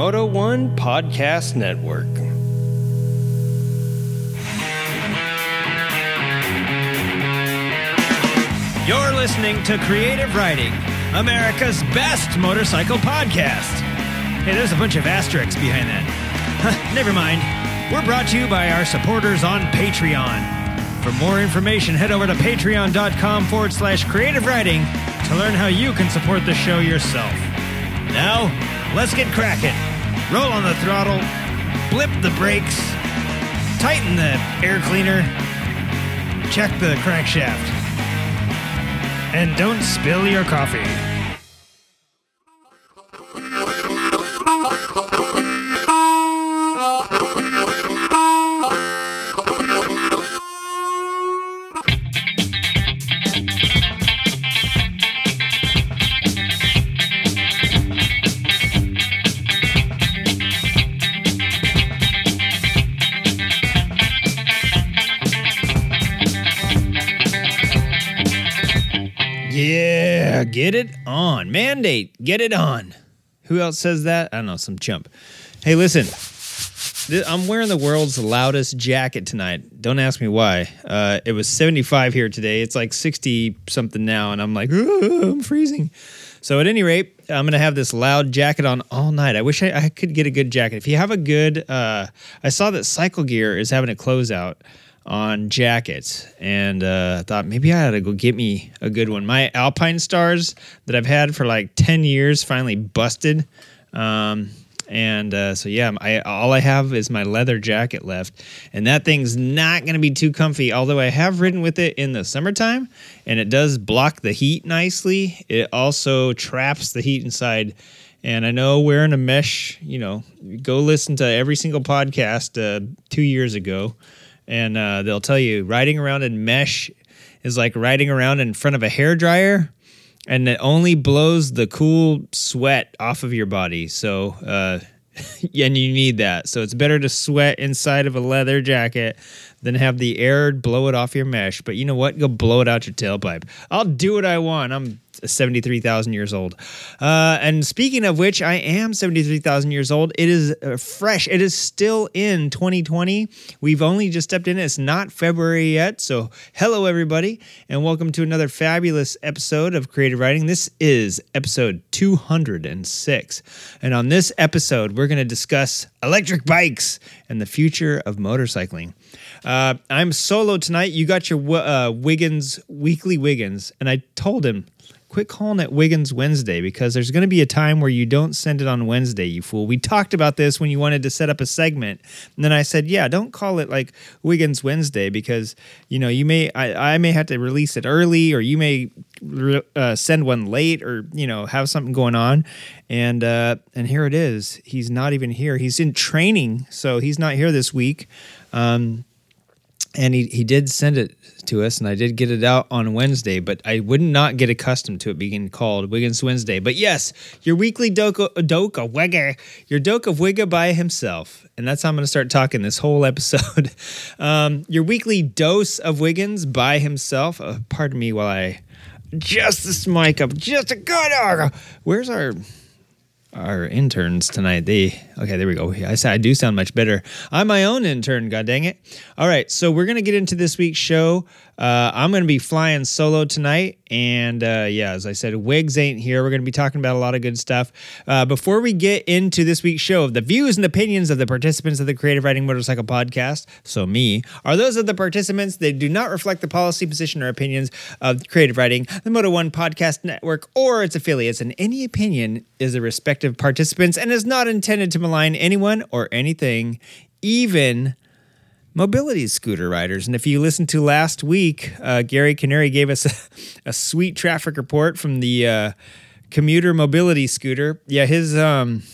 Moto One Podcast Network. You're listening to Creative Riding, America's best motorcycle podcast. Hey, there's a bunch of asterisks behind that. Never mind. We're brought to you by our supporters on Patreon. For more information, head over to patreon.com forward slash creative riding to learn how you can support the show yourself. Now, let's get cracking. Roll on the throttle, blip the brakes, tighten the air cleaner, check the crankshaft. And don't spill your coffee. Get it on. Mandate, get it on. Who else says that? I don't know, some chump. Hey, listen, I'm wearing the world's loudest jacket tonight. Don't ask me why. Uh, it was 75 here today. It's like 60 something now, and I'm like, "Ugh, I'm freezing. So, at any rate, I'm to have this loud jacket on all night. I wish I, I could get a good jacket. If you have a good, uh, I saw that Cycle Gear is having a closeout on jackets and uh, I thought maybe I ought to go get me a good one. My Alpinestars that I've had for like 10 years finally busted. Um, and uh, so yeah, I all I have is my leather jacket left, and that thing's not going to be too comfy. Although I have ridden with it in the summertime, and it does block the heat nicely. It also traps the heat inside. And I know wearing a mesh, you know, go listen to every single podcast uh, two years ago and uh, they'll tell you riding around in mesh is like riding around in front of a hair dryer and it only blows the cool sweat off of your body. So uh, and you need that. So it's better to sweat inside of a leather jacket than have the air blow it off your mesh. But you know what? Go blow it out your tailpipe. I'll do what i want. I'm 73,000 years old. Uh, and speaking of which, I am 73,000 years old. It is uh, fresh. It is still in 2020. We've only just stepped in. It's not February yet. So, hello, everybody, and welcome to another fabulous episode of Creative Riding. This is episode 206. And on this episode, we're going to discuss electric bikes and the future of motorcycling. Uh, I'm solo tonight. You got your uh, Wiggins, weekly Wiggins, and I told him, quit calling it Wiggins Wednesday because there's going to be a time where you don't send it on Wednesday, you fool. We talked about this when you wanted to set up a segment. And then I said, yeah, don't call it like Wiggins Wednesday because, you know, you may, I, I may have to release it early or you may uh, send one late or, you know, have something going on. And, uh, and here it is. He's not even here. He's in training. So he's not here this week. Um, and he, he did send it to us and i did get it out on wednesday but i would not get accustomed to it being called wiggins wednesday but yes your weekly doka doka wigga your doke of wigga by himself and that's how i'm going to start talking this whole episode um, your weekly dose of wiggins by himself uh, pardon me while i just this mic up just a good where's our our interns tonight. They okay, there we go. I I do sound much better. I'm my own intern. God dang it! All right, so we're gonna get into this week's show. Uh, I'm gonna be flying solo tonight, and uh, yeah, as I said, Wigs ain't here. We're gonna be talking about a lot of good stuff. Uh, before we get into this week's show, the views and opinions of the participants of the Creative Riding Motorcycle Podcast, so me, are those of the participants. They do not reflect the policy, position, or opinions of Creative Riding, the Moto One Podcast Network, or its affiliates. And any opinion is the respective participants and is not intended to malign anyone or anything, even mobility scooter riders. And if you listened to last week, uh, Gary Canary gave us a, a, sweet traffic report from the uh, commuter mobility scooter. Yeah, his um,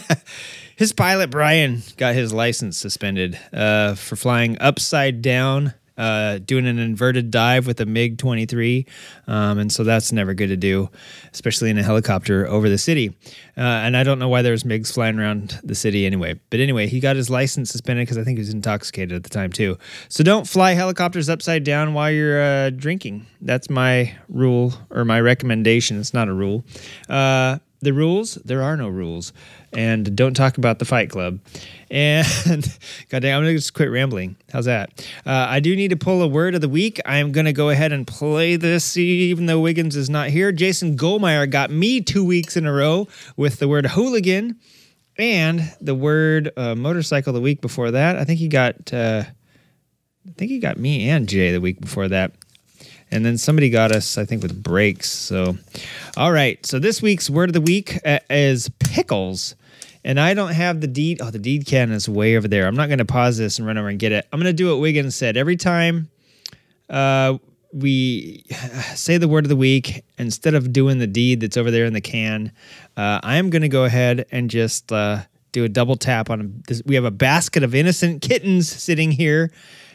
his pilot Brian got his license suspended uh, for flying upside down uh, doing an inverted dive with a MiG 23. Um, and so that's never good to do, especially in a helicopter over the city. Uh, and I don't know why there was MiGs flying around the city anyway. But anyway, he got his license suspended because I think he was intoxicated at the time too. So don't fly helicopters upside down while you're uh, drinking. That's my rule or my recommendation. It's not a rule. Uh, the rules, there are no rules. And don't talk about the Fight Club. And goddamn, I'm gonna just quit rambling. How's that? Uh, I do need to pull a word of the week. I'm gonna go ahead and play this, even though Wiggins is not here. Jason Goldmeyer got me two weeks in a row with the word hooligan and the word uh, motorcycle the week before that. I think he got, uh, I think he got me and Jay the week before that. And then somebody got us, I think, with breaks. So, all right. So this week's word of the week uh, is pickles. And I don't have the deed. Oh, the deed can is way over there. I'm not going to pause this and run over and get it. I'm going to do what Wiggins said. Every time uh, we say the word of the week, instead of doing the deed that's over there in the can, uh, I'm going to go ahead and just uh, do a double tap on this. We have a basket of innocent kittens sitting here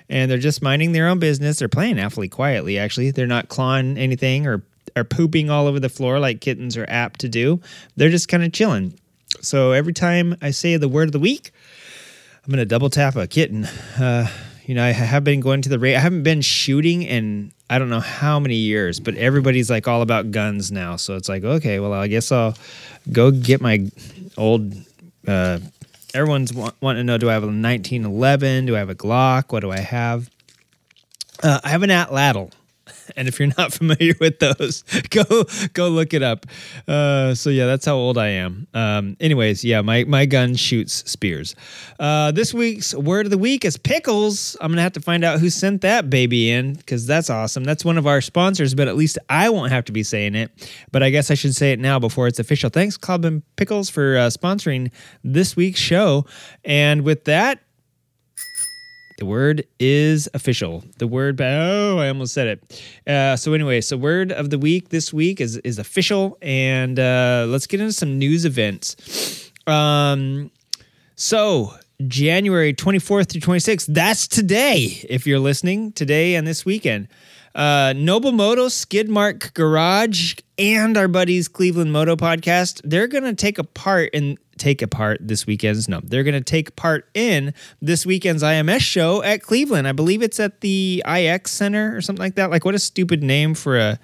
and they're just minding their own business. They're playing awfully quietly, actually. They're not clawing anything or are pooping all over the floor like kittens are apt to do. They're just kind of chilling. So every time I say the word of the week, I'm gonna double tap a kitten. Uh, you know, I have been going to the rate. I haven't been shooting in I don't know how many years, but everybody's like all about guns now. So it's like, okay, well, I guess I'll go get my old uh, everyone's want, wanting to know do I have a 1911? Do I have a Glock? What do I have? Uh, I have an Atlatl. And if you're not familiar with those, go go look it up. Uh, so yeah, that's how old I am. Um, anyways, yeah, my my gun shoots spears. Uh, this week's word of the week is pickles. I'm gonna have to find out who sent that baby in because that's awesome. That's one of our sponsors, but at least I won't have to be saying it. But I guess I should say it now before it's official. Thanks, Club and Pickles, for uh, sponsoring this week's show. And with that, the word is official. The word, oh, I almost said it. Uh, so anyway, so word of the week this week is is official, and uh, let's get into some news events. Um, so January twenty fourth through twenty sixth. That's today. If you're listening today and this weekend. Uh, Noble Moto, Skidmark Garage, and our buddies Cleveland Moto Podcast, they're going to take a part in take part this weekend's no they're going to take part in this weekend's ims show at cleveland. I believe it's at the ix center or something like that. Like what a stupid name for a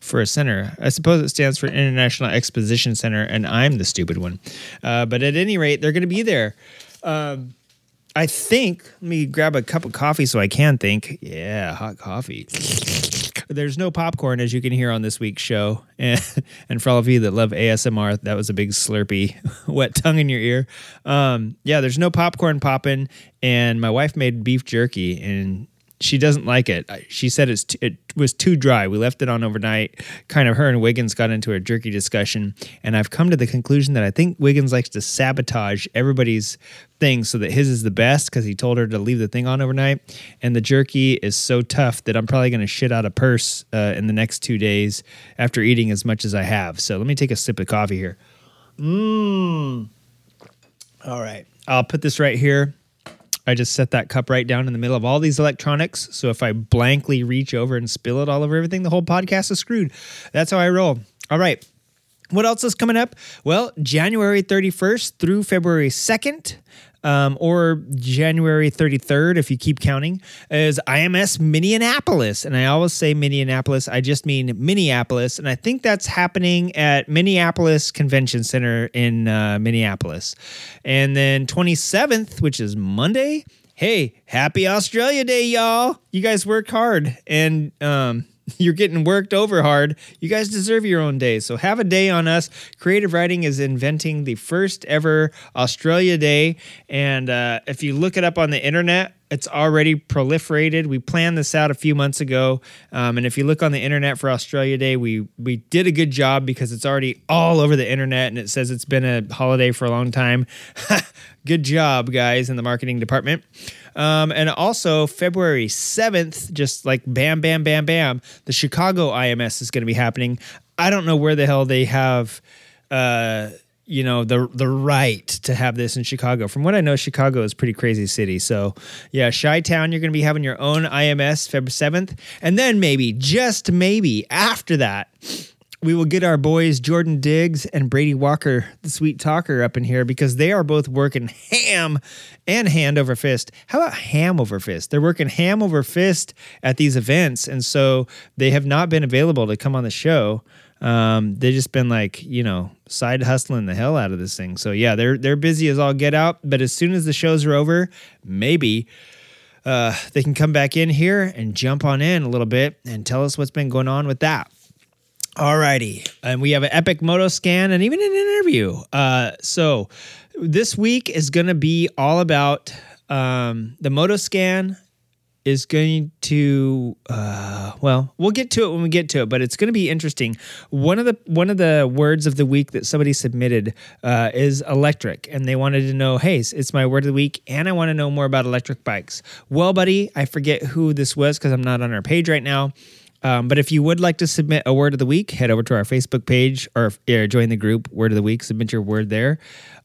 for a center. I suppose it stands for international exposition center and i'm the stupid one. Uh, but at any rate they're going to be there. Um, i think let me grab a cup of coffee so i can think. Yeah hot coffee there's no popcorn, as you can hear on this week's show. And, and for all of you that love ASMR, that was a big slurpy, wet tongue in your ear. Um, yeah, there's no popcorn popping. And my wife made beef jerky, and she doesn't like it. She said it's t- it was too dry. We left it on overnight. Kind of her and Wiggins got into a jerky discussion, and I've come to the conclusion that I think Wiggins likes to sabotage everybody's thing so that his is the best because he told her to leave the thing on overnight. And the jerky is so tough that I'm probably going to shit out a purse uh, in the next two days after eating as much as I have. So let me take a sip of coffee here. Mmm. All right, I'll put this right here I just set that cup right down in the middle of all these electronics. So if I blankly reach over and spill it all over everything, the whole podcast is screwed. That's how I roll. All right. What else is coming up? Well, January 31st through February 2nd, um, or January 33rd, if you keep counting, is IMS Minneapolis. And I always say Minneapolis, I just mean Minneapolis. And I think that's happening at Minneapolis Convention Center in uh, Minneapolis. And then 27th, which is Monday. Hey, happy Australia Day, y'all. You guys work hard. And, um, you're getting worked over hard. You guys deserve your own day. So have a day on us. Creative Riding is inventing the first ever Australia Day. And uh, if you look it up on the internet, it's already proliferated. We planned this out a few months ago, um, and if you look on the internet for Australia Day, we we did a good job because it's already all over the internet, and it says it's been a holiday for a long time. good job, guys, in the marketing department. Um, and also February 7th, just like bam, bam, bam, bam, the Chicago IMS is going to be happening. I don't know where the hell they have, uh, you know, the the right to have this in Chicago. From what I know, Chicago is pretty crazy city. So yeah, Chi Town, you're going to be having your own IMS February 7th, and then maybe, just maybe after that we will get our boys Jordan Diggs and Brady Walker, the sweet talker, up in here because they are both working ham and hand over fist. How about ham over fist? They're working ham over fist at these events, and so they have not been available to come on the show. Um, they've just been like, you know, side hustling the hell out of this thing. So yeah, they're they're busy as all get out. But as soon as the shows are over, maybe uh, they can come back in here and jump on in a little bit and tell us what's been going on with that. Alrighty, and we have an epic moto scan and even an interview. Uh, so this week is going to be all about um, the moto scan is going to uh, well we'll get to it when we get to it but it's going to be interesting. One of the one of the words of the week that somebody submitted uh, is electric and they wanted to know hey it's my word of the week and i want to know more about electric bikes. Well buddy i forget who this was because i'm not on our page right now um, but if you would like to submit a word of the week, head over to our Facebook page or, join the group Word of the Week. Submit your word there.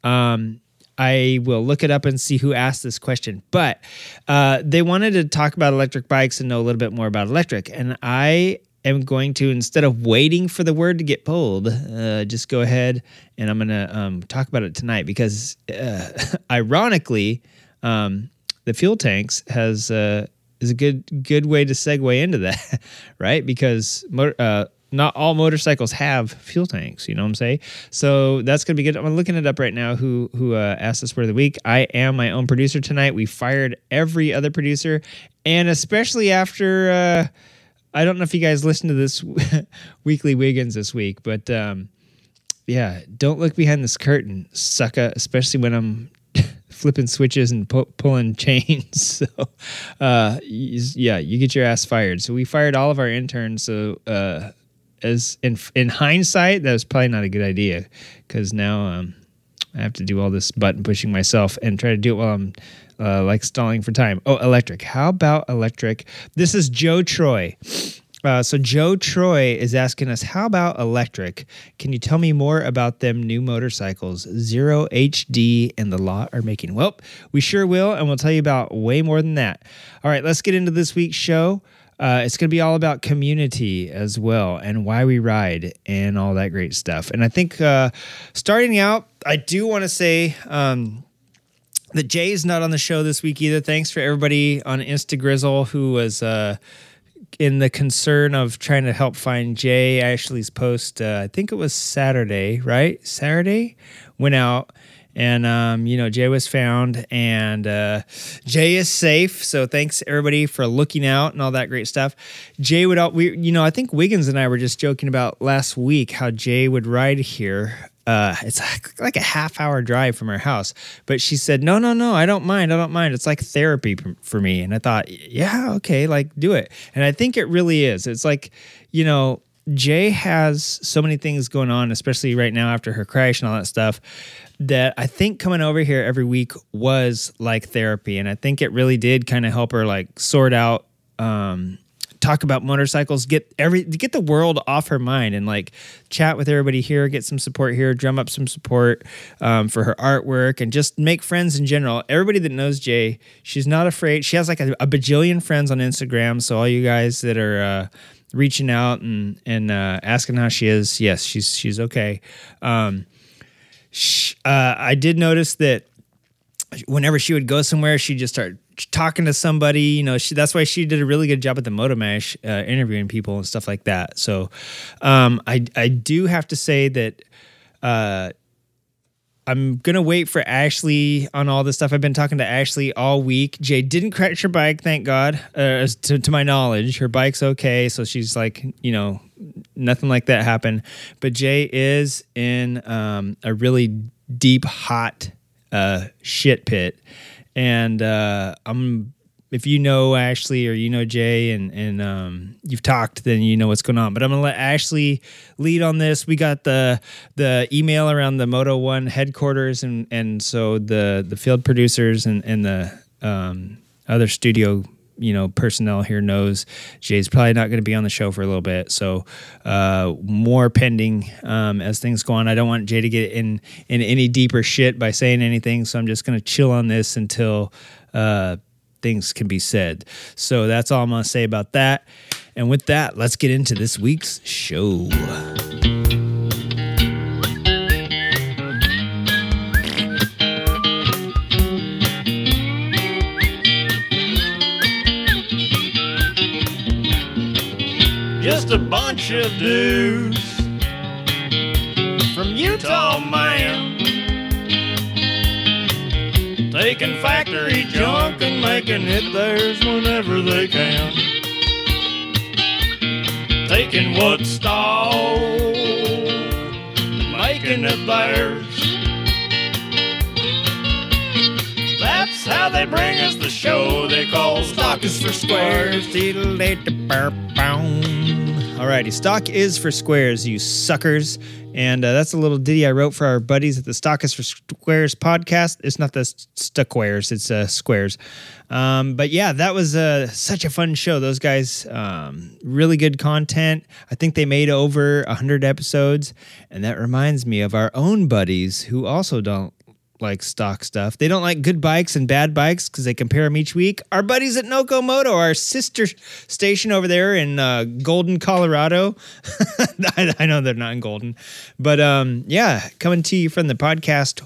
Um, I will look it up and see who asked this question. But uh, they wanted to talk about electric bikes and know a little bit more about electric. And I am going to, instead of waiting for the word to get pulled, uh, just go ahead and I'm going to um, talk about it tonight because, uh, ironically, um, the fuel tanks has uh, is a good good way to segue into that, right? Because uh, not all motorcycles have fuel tanks. You know what I'm saying? So that's gonna be good. I'm looking it up right now. Who who uh, asked us for the week? I am my own producer tonight. We fired every other producer, and especially after. Uh, I don't know if you guys listened to this weekly Wiggins this week, but um, yeah, don't look behind this curtain, sucker. Especially when I'm flipping switches and pu- pulling chains. so, uh, yeah, you get your ass fired. So we fired all of our interns. So, uh, as in in hindsight, that was probably not a good idea because now um, I have to do all this button pushing myself and try to do it while I'm uh, like stalling for time. Oh, electric. How about electric? This is Joe Troy. Uh, so Joe Troy is asking us, how about electric? Can you tell me more about them new motorcycles Zero HD and the lot are making? Well, we sure will, and we'll tell you about way more than that. All right, let's get into this week's show. Uh, it's going to be all about community as well and why we ride and all that great stuff. And I think uh, starting out, I do want to say um, that Jay's not on the show this week either. Thanks for everybody on Instagrizzle who was. Uh, in the concern of trying to help find Jay Ashley's post, uh, I think it was Saturday, right? Saturday went out and um, you know Jay was found, and uh, Jay is safe. So thanks everybody for looking out and all that great stuff. Jay would, all, we, you know, I think Wiggins and I were just joking about last week how Jay would ride here uh, it's like a half hour drive from her house. But she said, no, no, no, I don't mind. I don't mind. It's like therapy for me. And I thought, yeah, okay, like do it. And I think it really is. It's like, you know, Jay has so many things going on, especially right now after her crash and all that stuff, that I think coming over here every week was like therapy. And I think it really did kind of help her like sort out um, talk about motorcycles, get every get the world off her mind, and like chat with everybody here, get some support here, drum up some support um, for her artwork, and just make friends in general. Everybody that knows Jay, she's not afraid. She has like a, a bajillion friends on Instagram. So all you guys that are uh, reaching out and and uh, asking how she is, yes, she's she's okay. Um, uh, I did notice that whenever she would go somewhere, she'd just start talking to somebody. You know, she, that's why she did a really good job at the Motomash, uh, interviewing people and stuff like that. So, um, I I do have to say that. Uh, I'm gonna wait for Ashley on all this stuff. I've been talking to Ashley all week. Jay didn't crash her bike, thank God. Uh, to, to my knowledge, her bike's okay, so she's like, you know, nothing like that happened. But Jay is in um, a really deep, hot uh, shit pit, and uh, I'm if you know Ashley or you know Jay and and um, you've talked, then you know what's going on. But I'm gonna let Ashley lead on this. We got the the email around the Moto One headquarters, and and so the the field producers and and the um, other studio you know personnel here knows Jay's probably not going to be on the show for a little bit. So uh, more pending um, as things go on. I don't want Jay to get in in any deeper shit by saying anything. So I'm just going to chill on this until. Uh, things can be said. So that's all I'm going to say about that. And with that, let's get into this week's show. Just a bunch of dudes from Utah man. Taking factory junk and making it theirs whenever they can. Taking what's stalled, making it theirs. That's how they bring us the show they call Stock is for Squares. Alrighty, stock is for squares, you suckers. And uh, that's a little ditty I wrote for our buddies at the Stock is for Squares podcast. It's not the Stuckwares, it's uh, Squares. Um, but yeah, that was uh, such a fun show. Those guys, um, really good content. I think they made over 100 episodes. And that reminds me of our own buddies who also don't like stock stuff. They don't like good bikes and bad bikes because they compare them each week. Our buddies at Nokomoto, our sister station over there in uh, Golden, Colorado. I, I, know they're not in Golden, but um, yeah, coming to you from the podcast,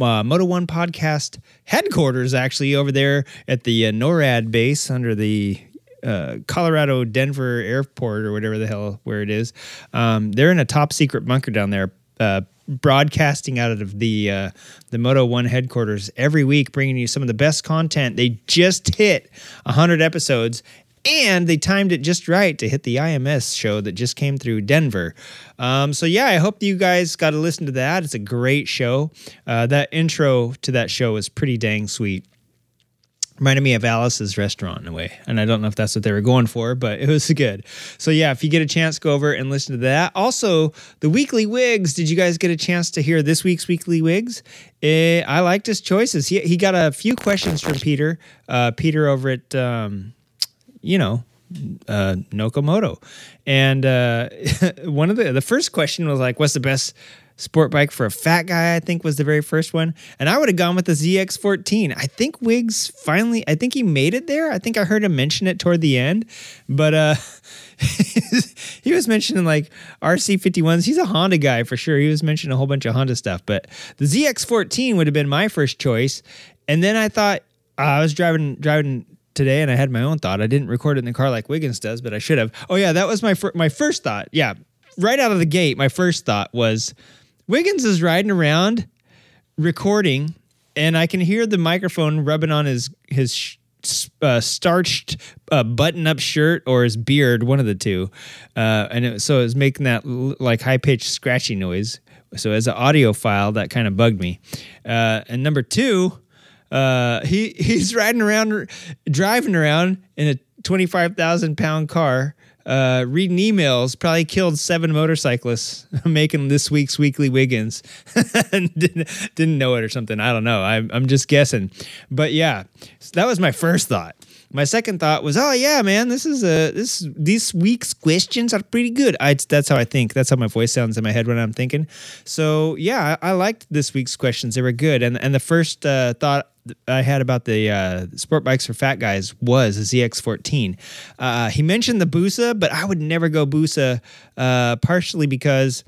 uh, Moto One podcast headquarters, actually over there at the uh, NORAD base under the uh, Colorado Denver Airport or whatever the hell where it is. Um, they're in a top secret bunker down there. Uh, broadcasting out of the uh, the Moto One headquarters every week, bringing you some of the best content. They just hit hundred episodes, and they timed it just right to hit the IMS show that just came through Denver. Um, so yeah, I hope you guys got to listen to that. It's a great show. Uh, that intro to that show is pretty dang sweet reminded me of Alice's restaurant in a way. And I don't know if that's what they were going for, but it was good. So yeah, if you get a chance, go over and listen to that. Also, the weekly wigs. Did you guys get a chance to hear this week's weekly wigs? Eh, I liked his choices. He he got a few questions from Peter. Uh, Peter over at um, you know uh, Nokomoto, and uh, one of the the first question was like, "What's the best sport bike for a fat guy, I think was the very first one. And I would have gone with the ZX14. I think Wiggs finally, I think he made it there. I think I heard him mention it toward the end. But uh he was mentioning like RC51s. He's a Honda guy for sure. He was mentioning a whole bunch of Honda stuff. But the ZX14 would have been my first choice. And then I thought uh, I was driving driving today and I had my own thought. I didn't record it in the car like Wiggins does, but I should have. Oh yeah, that was my fir- my first thought. Yeah. Right out of the gate, my first thought was Wiggins is riding around recording, and I can hear the microphone rubbing on his his uh, starched uh, button-up shirt or his beard, one of the two, uh, and it, so it was making that like high-pitched scratchy noise. So as an audio file, that kind of bugged me. Uh, and number two, uh, he he's riding around, driving around in a twenty-five thousand pound car uh, reading emails probably killed seven motorcyclists making this week's weekly Wiggins. didn't, didn't know it or something. I don't know. I'm, I'm just guessing. But yeah, that was my first thought. My second thought was, oh yeah, man, this is a this these week's questions are pretty good. I, that's how I think. That's how my voice sounds in my head when I'm thinking. So yeah, I, I liked this week's questions. They were good. And and the first uh, thought I had about the uh, sport bikes for fat guys was a ZX14. Uh, he mentioned the Busa, but I would never go Busa, uh, partially because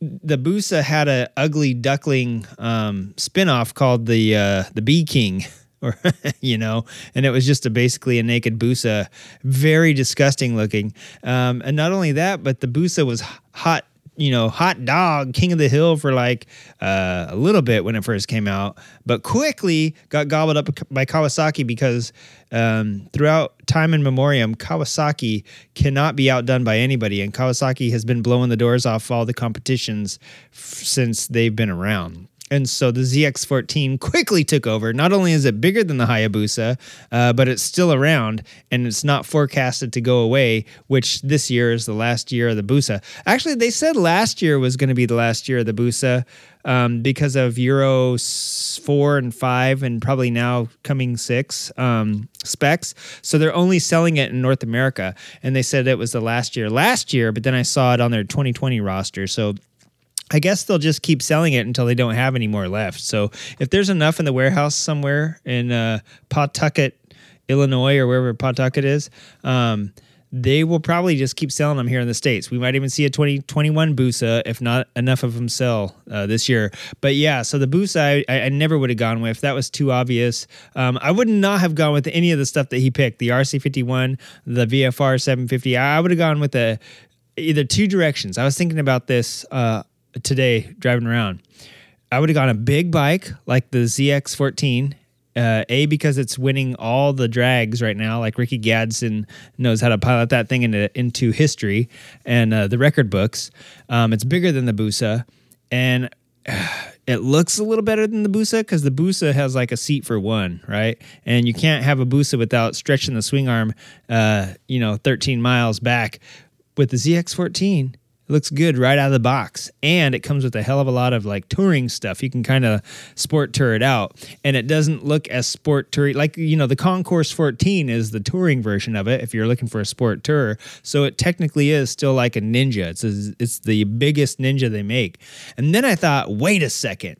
the Busa had a ugly duckling um, spinoff called the uh, the B-King. or you know, and it was just a basically a naked Busa, very disgusting looking. Um, and not only that, but the Busa was hot you know, hot dog, king of the hill for like uh, a little bit when it first came out, but quickly got gobbled up by Kawasaki because um, throughout time and memoriam, Kawasaki cannot be outdone by anybody, and Kawasaki has been blowing the doors off all the competitions f- since they've been around. And so the ZX14 quickly took over. Not only is it bigger than the Hayabusa, uh, but it's still around and it's not forecasted to go away, which this year is the last year of the Busa. Actually, they said last year was going to be the last year of the Busa um, because of Euro 4 and 5 and probably now coming 6 um, specs. So they're only selling it in North America. And they said it was the last year last year, but then I saw it on their 2020 roster. So I guess they'll just keep selling it until they don't have any more left. So if there's enough in the warehouse somewhere in uh, Pawtucket, Illinois, or wherever Pawtucket is, um, they will probably just keep selling them here in the states. We might even see a 2021 Busa if not enough of them sell uh, this year. But yeah, so the Busa I, I never would have gone with. That was too obvious. Um, I would not have gone with any of the stuff that he picked. The RC51, the VFR 750. I would have gone with the either two directions. I was thinking about this uh, today driving around. I would have gone a big bike like the ZX14. Uh, a because it's winning all the drags right now. Like Rickey Gadson knows how to pilot that thing into into history and uh, the record books. Um, it's bigger than the Busa, and it looks a little better than the Busa because the Busa has like a seat for one, right? And you can't have a Busa without stretching the swing arm, uh, you know, 13 miles back. With the ZX14, looks good right out of the box. And it comes with a hell of a lot of like touring stuff. You can kind of sport tour it out. And it doesn't look as sport touring. Like, you know, the Concours 14 is the touring version of it if you're looking for a sport tour. So it technically is still like a Ninja. It's, a, it's the biggest Ninja they make. And then I thought, wait a second.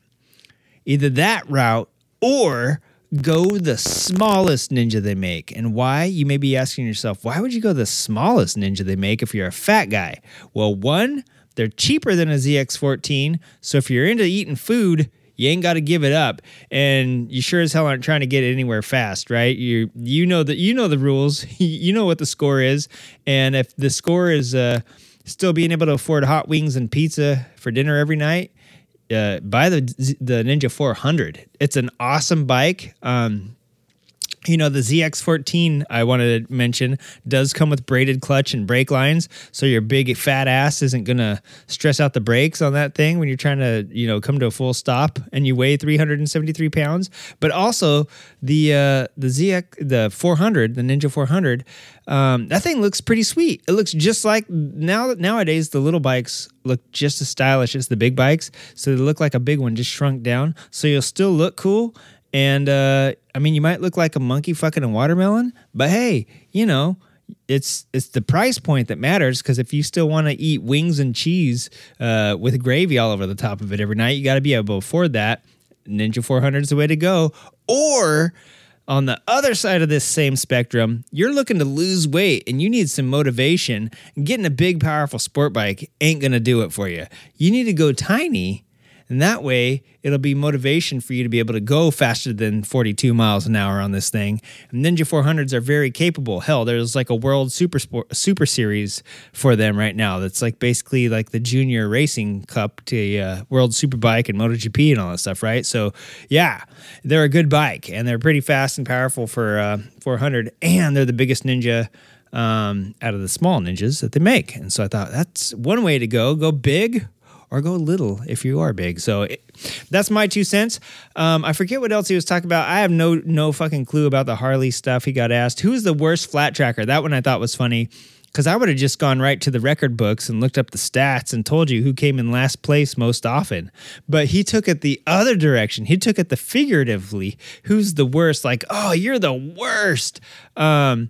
Either that route or go the smallest ninja they make. And why? You may be asking yourself, why would you go the smallest ninja they make if you're a fat guy? Well, one, they're cheaper than a ZX14. So if you're into eating food, you ain't got to give it up, and you sure as hell aren't trying to get anywhere fast, right? You you know that you know the rules, you know what the score is, and if the score is uh, still being able to afford hot wings and pizza for dinner every night, uh, buy the the Ninja 400. It's an awesome bike. Um, you know, the ZX14 I wanted to mention does come with braided clutch and brake lines, so your big fat ass isn't gonna stress out the brakes on that thing when you're trying to, you know, come to a full stop and you weigh 373 pounds. But also the uh, the ZX the 400, the Ninja 400, um, that thing looks pretty sweet. It looks just like now nowadays the little bikes look just as stylish as the big bikes, so they look like a big one just shrunk down. So you'll still look cool and uh, I mean, you might look like a monkey fucking a watermelon, but hey, you know, it's it's the price point that matters because if you still want to eat wings and cheese uh, with gravy all over the top of it every night, you got to be able to afford that. Ninja 400 is the way to go. Or on the other side of this same spectrum, you're looking to lose weight and you need some motivation. Getting a big, powerful sport bike ain't going to do it for you. You need to go tiny and that way, it'll be motivation for you to be able to go faster than 42 miles an hour on this thing. And Ninja 400s are very capable. Hell, there's like a World Super Sport, Super Series for them right now. That's like basically like the Junior Racing Cup to uh, World Superbike and MotoGP and all that stuff, right? So, yeah, they're a good bike and they're pretty fast and powerful for uh, 400, and they're the biggest Ninja um, out of the small ninjas that they make. And so I thought that's one way to go. Go big or go little if you are big. So it, that's my two cents. Um, I forget what else he was talking about. I have no no fucking clue about the Harley stuff. He got asked who's the worst flat tracker. That one I thought was funny because I would have just gone right to the record books and looked up the stats and told you who came in last place most often. But he took it the other direction. He took it the figuratively. Who's the worst? Like, oh, you're the worst. Um,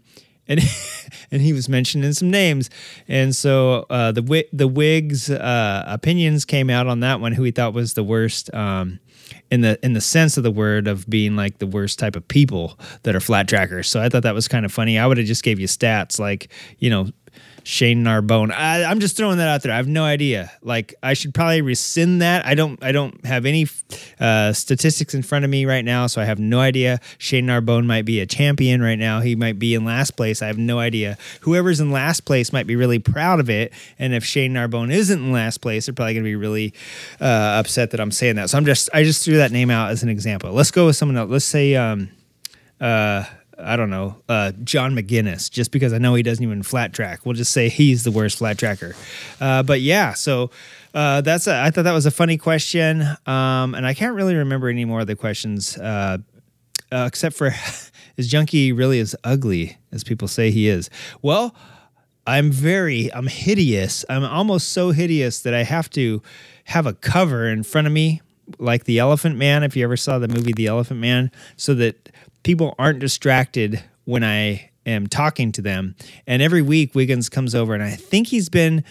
and and he was mentioning some names, and so uh, the the Whigs uh, opinions came out on that one. Who he thought was the worst. Um, in the in the sense of the word of being like the worst type of people that are flat trackers. So I thought that was kind of funny. I would have just gave you stats like, you know, Shane Narbonne. I, I'm just throwing that out there. I have no idea. Like I should probably rescind that. I don't. I don't have any uh, statistics in front of me right now, so I have no idea. Shane Narbonne might be a champion right now. He might be in last place. I have no idea. Whoever's in last place might be really proud of it, and if Shane Narbonne isn't in last place, they're probably going to be really uh, upset that I'm saying that. So I'm just. I just threw that name out as an example. Let's go with someone else. Let's say. Um, uh, I don't know, uh, John McGuinness, just because I know he doesn't even flat track. We'll just say he's the worst flat tracker. Uh, but yeah, so uh, that's a, I thought that was a funny question, um, and I can't really remember any more of the questions uh, uh, except for is Junkie really as ugly as people say he is? Well, I'm very, I'm hideous. I'm almost so hideous that I have to have a cover in front of me like the Elephant Man, if you ever saw the movie The Elephant Man, so that people aren't distracted when I am talking to them. And every week, Wiggins comes over, and I think he's been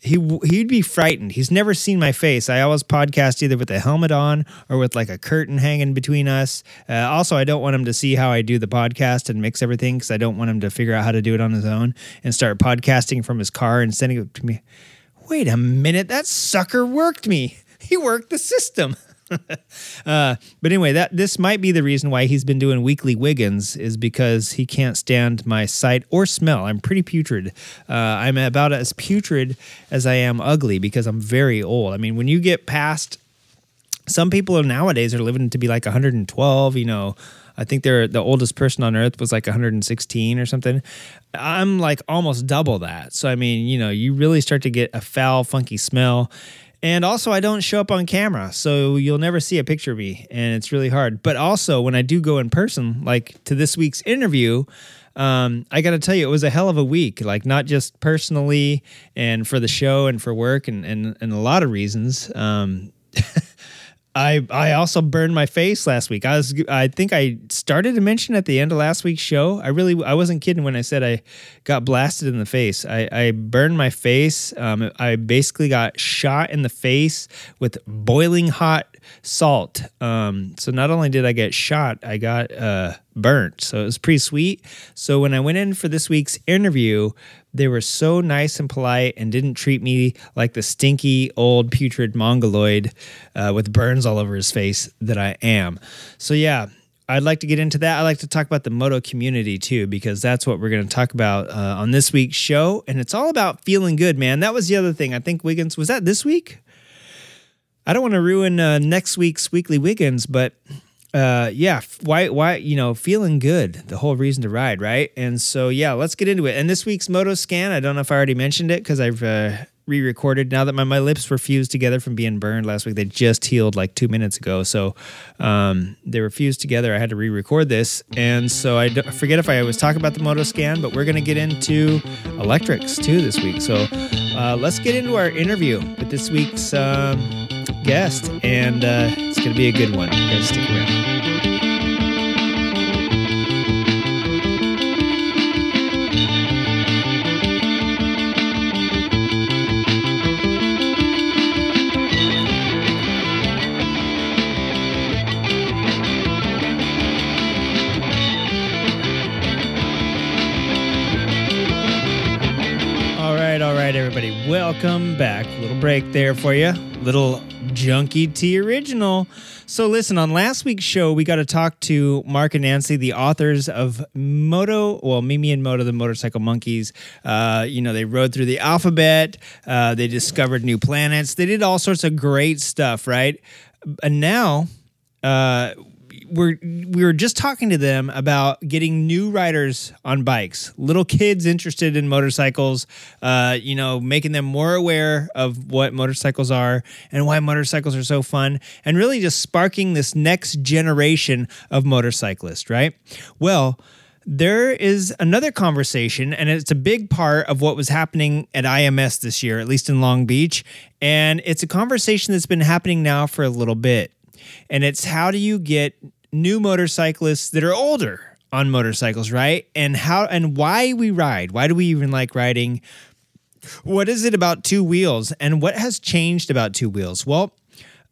he he'd be frightened. He's never seen my face. I always podcast either with a helmet on or with like a curtain hanging between us. Uh, also, I don't want him to see how I do the podcast and mix everything because I don't want him to figure out how to do it on his own and start podcasting from his car and sending it to me. Wait a minute, that sucker worked me. He worked the system. uh, but anyway, that this might be the reason why he's been doing weekly Wiggins is because he can't stand my sight or smell. I'm pretty putrid. Uh, I'm about as putrid as I am ugly because I'm very old. I mean, when you get past, some people nowadays are living to be like 112. You know, I think they're the oldest person on earth was like 116 or something. I'm like almost double that. So I mean, you know, you really start to get a foul, funky smell. And also, I don't show up on camera, so you'll never see a picture of me, and it's really hard. But also, when I do go in person, like to this week's interview, um, I got to tell you, it was a hell of a week. Like not just personally and for the show and for work and and, and a lot of reasons. Um, I I also burned my face last week. I was I think I started to mention at the end of last week's show. I really I wasn't kidding when I said I got blasted in the face. I, I burned my face. Um, I basically got shot in the face with boiling hot salt. Um, so not only did I get shot, I got uh, burnt. So it was pretty sweet. So when I went in for this week's interview, they were so nice and polite and didn't treat me like the stinky old putrid mongoloid uh, with burns all over his face that I am. So yeah. I'd like to get into that. I'd like to talk about the moto community too, because that's what we're going to talk about uh, on this week's show. And it's all about feeling good, man. That was the other thing. I think Wiggins, was that this week? I don't want to ruin uh, next week's weekly Wiggins, but uh, yeah, why, why, you know, feeling good, the whole reason to ride, right? And so, yeah, let's get into it. And this week's Moto Scan, I don't know if I already mentioned it because I've uh, re recorded now that my, my lips were fused together from being burned last week. They just healed like two minutes ago. So um, they were fused together. I had to re record this. And so I, I forget if I was talking about the Moto Scan, but we're going to get into electrics too this week. So uh, let's get into our interview with this week's. Um, guest, and uh, it's going to be a good one. You guys stick around. All right, all right, everybody. Welcome back. Little break there for you. Little Junkie T original. So, listen, on last week's show, we got to talk to Mark and Nancy, the authors of Moto, well, Mimi and Moto, the Motorcycle Monkeys. Uh, you know, they rode through the alphabet, uh, they discovered new planets, they did all sorts of great stuff, right? And now, uh, we're we were just talking to them about getting new riders on bikes, little kids interested in motorcycles, uh, you know, making them more aware of what motorcycles are and why motorcycles are so fun, and really just sparking this next generation of motorcyclists, right? Well, there is another conversation, and it's a big part of what was happening at IMS this year, at least in Long Beach. And it's a conversation that's been happening now for a little bit. And it's how do you get new motorcyclists that are older on motorcycles, right? And how and why we ride. Why do we even like riding? What is it about two wheels and what has changed about two wheels? Well,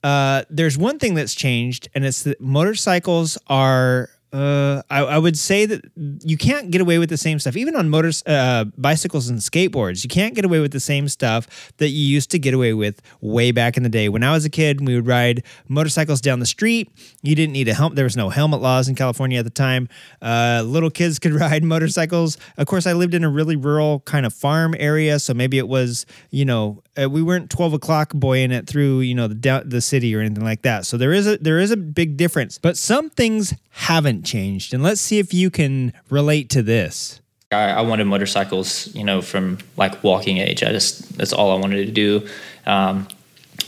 uh, there's one thing that's changed, and it's that motorcycles are uh, I, I, would say that you can't get away with the same stuff, even on motors, uh, bicycles and skateboards. You can't get away with the same stuff that you used to get away with way back in the day. When I was a kid, we would ride motorcycles down the street. You didn't need a helmet. There was no helmet laws in California at the time. Uh, little kids could ride motorcycles. Of course, I lived in a really rural kind of farm area, so maybe it was, you know, uh, we weren't 12 o'clock boying it through, you know, the the city or anything like that. So there is a there is a big difference. But some things haven't changed. And let's see if you can relate to this. I, I wanted motorcycles, you know, from like walking age. I just, that's all I wanted to do. Um,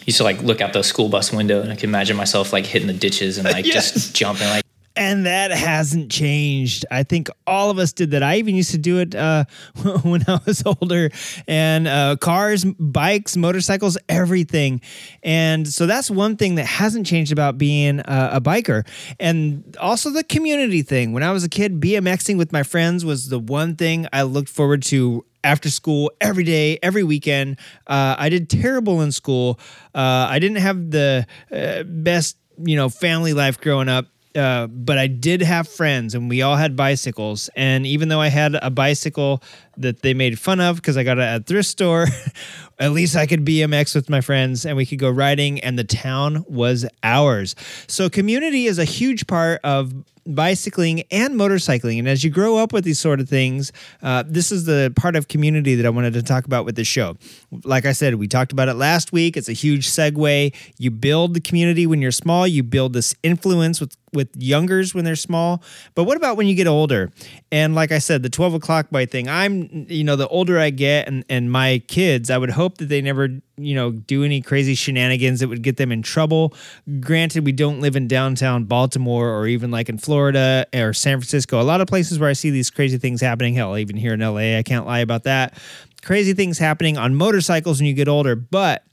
used to like look out the school bus window and I could imagine myself like hitting the ditches and like yes. just jumping like and that hasn't changed. I think all of us did that. I even used to do it uh, when I was older, and uh, cars, bikes, motorcycles, everything. And so that's one thing that hasn't changed about being a, a biker. And also the community thing. When I was a kid, BMXing with my friends was the one thing I looked forward to after school every day, every weekend. Uh, I did terrible in school. Uh, I didn't have the uh, best, you know, family life growing up uh, but I did have friends, and we all had bicycles. And even though I had a bicycle that they made fun of because I got it at thrift store, at least I could BMX with my friends, and we could go riding. And the town was ours. So community is a huge part of bicycling and motorcycling. And as you grow up with these sort of things, uh, this is the part of community that I wanted to talk about with this show. Like I said, we talked about it last week. It's a huge segue. You build the community when you're small, you build this influence with with youngers when they're small but what about when you get older and like i said the 12 o'clock bite thing i'm you know the older i get and and my kids i would hope that they never you know do any crazy shenanigans that would get them in trouble granted we don't live in downtown baltimore or even like in florida or san francisco a lot of places where i see these crazy things happening hell even here in la i can't lie about that crazy things happening on motorcycles when you get older but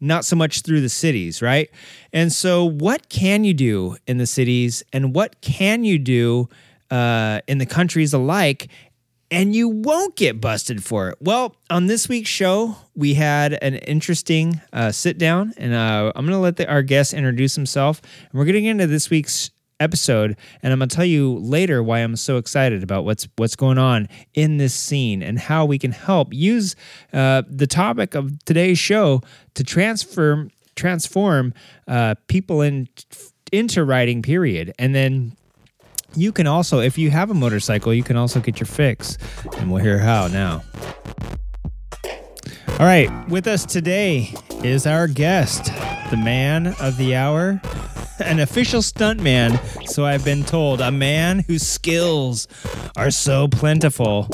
not so much through the cities, right? And so, what can you do in the cities and what can you do uh, in the countries alike? And you won't get busted for it. Well, on this week's show, we had an interesting uh, sit down, and uh, I'm going to let the, our guest introduce himself. And we're getting into this week's episode and I'm going to tell you later why I'm so excited about what's what's going on in this scene and how we can help use uh, the topic of today's show to transform transform uh, people in, into writing. period and then you can also if you have a motorcycle you can also get your fix and we'll hear how now. All right with us today is our guest the man of the hour an official stuntman, so I've been told, a man whose skills are so plentiful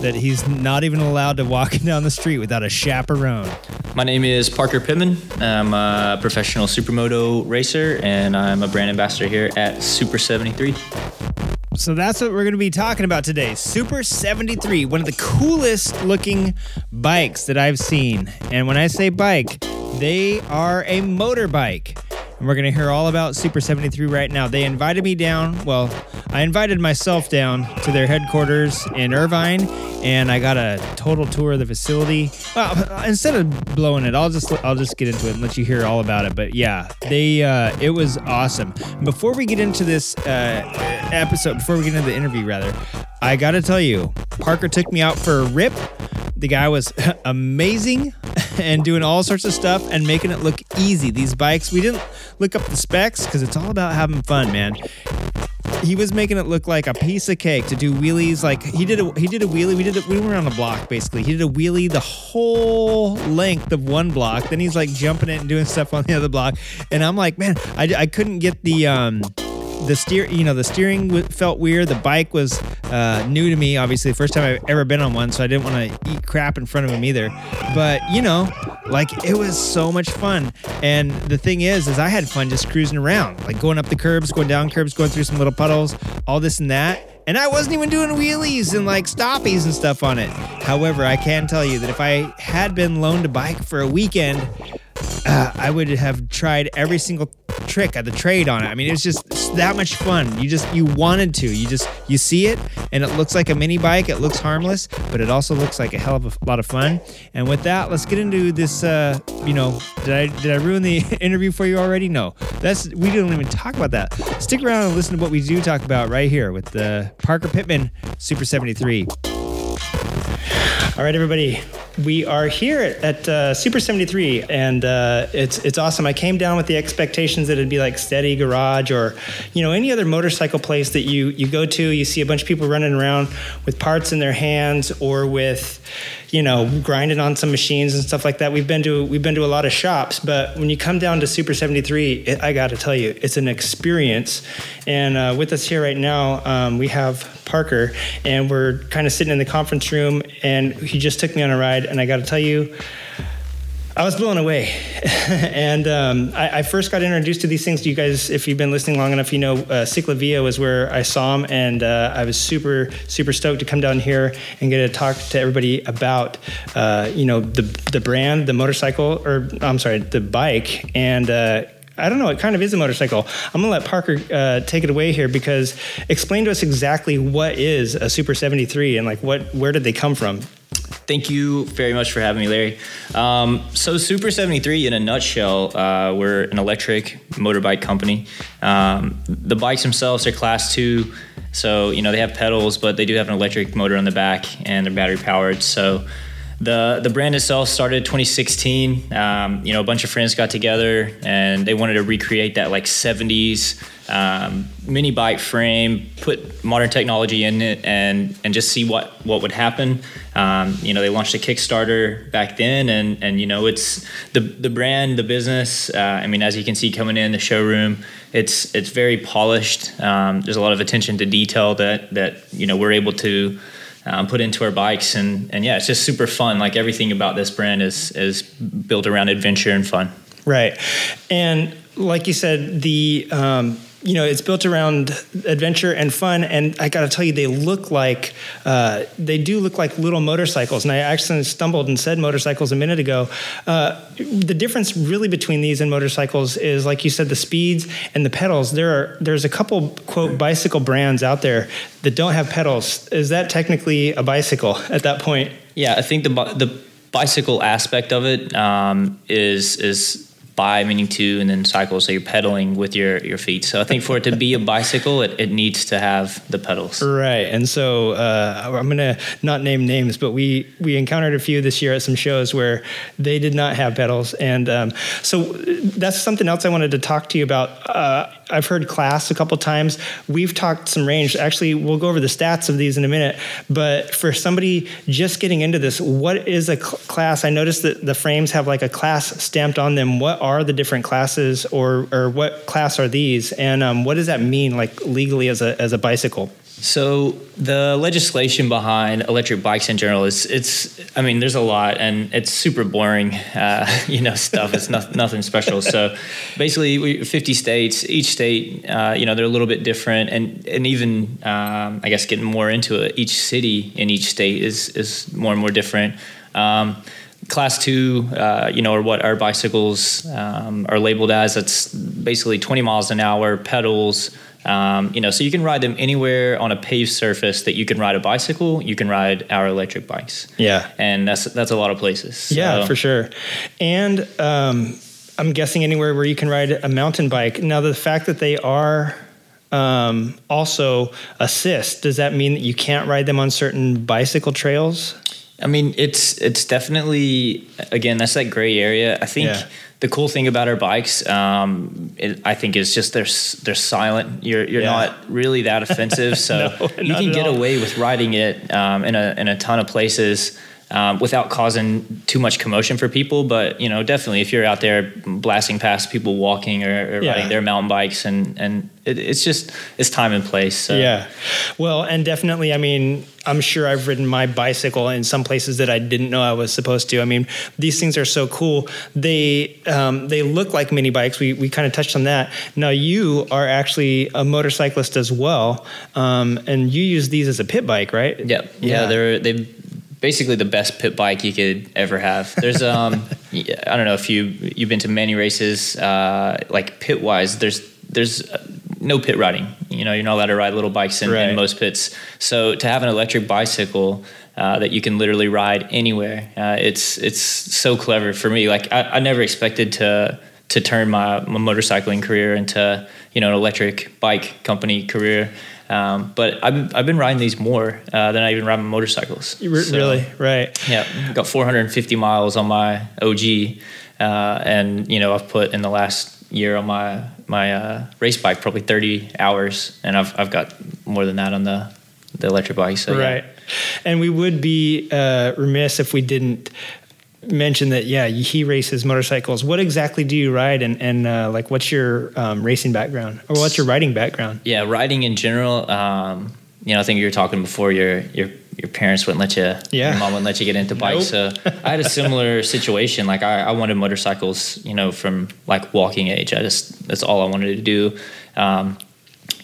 that he's not even allowed to walk down the street without a chaperone. My name is Parker Pittman. I'm a professional supermoto racer, and I'm a brand ambassador here at Super 73. So that's what we're going to be talking about today. Super 73, one of the coolest looking bikes that I've seen. And when I say bike, they are a motorbike and we're going to hear all about Super 73 right now. They invited me down. Well, I invited myself down to their headquarters in Irvine, and I got a total tour of the facility. Well, instead of blowing it, I'll just I'll just get into it and let you hear all about it. But yeah, they uh, it was awesome. Before we get into this uh, episode, before we get into the interview, rather, I got to tell you, Parker took me out for a rip. The guy was amazing and doing all sorts of stuff and making it look easy. These bikes, we didn't look up the specs because it's all about having fun, man. He was making it look like a piece of cake to do wheelies. Like he did a he did a wheelie. We did a, we were on a block basically. He did a wheelie the whole length of one block. Then he's like jumping it and doing stuff on the other block. And I'm like, man, I, I couldn't get the um the steer, you know, the steering w- felt weird. The bike was uh, new to me, obviously, the first time I've ever been on one, so I didn't want to eat crap in front of him either. But you know, like it was so much fun. And the thing is, is I had fun just cruising around, like going up the curbs, going down curbs, going through some little puddles, all this and that. And I wasn't even doing wheelies and like stoppies and stuff on it. However, I can tell you that if I had been loaned a bike for a weekend, uh, I would have tried every single trick at the trade on it. I mean, it was just that much fun. You just you wanted to. You just you see it, and it looks like a mini bike. It looks harmless, but it also looks like a hell of a lot of fun. And with that, let's get into this. Uh, you know, did I did I ruin the interview for you already? No, that's we didn't even talk about that. Stick around and listen to what we do talk about right here with the Parker Pittman Super 73. All right, everybody. We are here at uh, Super 73, and uh, it's it's awesome. I came down with the expectations that it'd be like Steady Garage or, you know, any other motorcycle place that you you go to. You see a bunch of people running around with parts in their hands or with, you know, grinding on some machines and stuff like that. We've been to we've been to a lot of shops, but when you come down to Super 73, it, I got to tell you, it's an experience. And uh, with us here right now, um, we have Parker, and we're kind of sitting in the conference room, and he just took me on a ride, and I got to tell you. I was blown away. and um, I, I, first got introduced to these things. You guys, if you've been listening long enough, you know uh, Ciclavia was where I saw him, and uh, I was super, super stoked to come down here and get to talk to everybody about, uh, you know, the the brand, the motorcycle, or I'm sorry, the bike, and uh, I don't know. It kind of is a motorcycle. I'm gonna let Parker uh, take it away here because explain to us exactly what is a Super 73 and like what where did they come from? Thank you very much for having me, Larry. Um, so, Super 73, in a nutshell, uh, we're an electric motorbike company. Um, the bikes themselves are class two, so you know they have pedals, but they do have an electric motor on the back and they're battery powered. So, the the brand itself started 2016. Um, you know, a bunch of friends got together and they wanted to recreate that like 70s um, mini bike frame, put modern technology in it, and and just see what what would happen. Um, you know, they launched a Kickstarter back then, and and you know, it's the the brand, the business. Uh, I mean, as you can see coming in the showroom, it's it's very polished. Um, there's a lot of attention to detail that that you know we're able to. Um, put into our bikes and and yeah it's just super fun like everything about this brand is is built around adventure and fun right and like you said the um, you know, it's built around adventure and fun. And I got to tell you, they look like uh, they do look like little motorcycles. And I actually stumbled and said motorcycles a minute ago. Uh, the difference really between these and motorcycles is, like you said, the speeds and the pedals. There are there's a couple quote bicycle brands out there that don't have pedals. Is that technically a bicycle at that point? Yeah, I think the the bicycle aspect of it um, is is bi meaning two and then cycle so you're pedaling with your your feet so i think for it to be a bicycle it, it needs to have the pedals right and so uh, i'm gonna not name names but we we encountered a few this year at some shows where they did not have pedals and um, so that's something else i wanted to talk to you about uh, I've heard class a couple times. We've talked some range. Actually, we'll go over the stats of these in a minute. But for somebody just getting into this, what is a cl- class? I noticed that the frames have like a class stamped on them. What are the different classes, or or what class are these? And um, what does that mean, like legally as a as a bicycle? So the legislation behind electric bikes in general is it's I mean there's a lot and it's super boring uh, you know stuff it's not, nothing special so basically we, 50 states each state uh, you know they're a little bit different and and even um, I guess getting more into it each city in each state is is more and more different um, class two, uh, you know, or what our bicycles um, are labeled as. It's basically 20 miles an hour, pedals, um, you know, so you can ride them anywhere on a paved surface that you can ride a bicycle. You can ride our electric bikes. Yeah, and that's that's a lot of places. So. Yeah, for sure. And um, I'm guessing anywhere where you can ride a mountain bike. Now, the fact that they are um, also assist, does that mean that you can't ride them on certain bicycle trails? I mean, it's it's definitely again that's that gray area. I think. Yeah the cool thing about our bikes, um, it, I think, is just they're they're silent. You're you're yeah. not really that offensive, so no, you can get all. away with riding it um, in a in a ton of places. Um, without causing too much commotion for people. But you know, definitely if you're out there blasting past people walking or, or yeah. riding their mountain bikes, and and it, it's just it's time and place. So. Yeah, well, and definitely, I mean, I'm sure I've ridden my bicycle in some places that I didn't know I was supposed to. I mean, these things are so cool. They um, they look like mini bikes. We we kind of touched on that. Now you are actually a motorcyclist as well, um, and you use these as a pit bike, right? Yep. Yeah, yeah they're they basically the best pit bike you could ever have. There's um I don't know if you you've been to many races uh, like pit wise. There's there's no pit riding. You know, you're not allowed to ride little bikes in, right. in most pits. So to have an electric bicycle uh, that you can literally ride anywhere, uh, it's it's so clever for me. Like I, I never expected to to turn my, my motorcycling career into you know an electric bike company career. Um, but I've, I've been riding these more uh, than I even ride my motorcycles. So, really? Right. Yeah. Got 450 miles on my OG. Uh, and, you know, I've put in the last year on my my uh, race bike, probably 30 hours, and I've I've got more than that on the the electric bike. So right, yeah. and we would be uh, remiss if we didn't mention that. Yeah, he races motorcycles. What exactly do you ride, and and uh, like what's your um, racing background, or what's your riding background? Yeah, riding in general. Um, you know, I think you were talking before your your your parents wouldn't let you, yeah. your mom wouldn't let you get into bikes. Nope. So I had a similar situation. Like I, I, wanted motorcycles, you know, from like walking age. I just that's all I wanted to do. Um,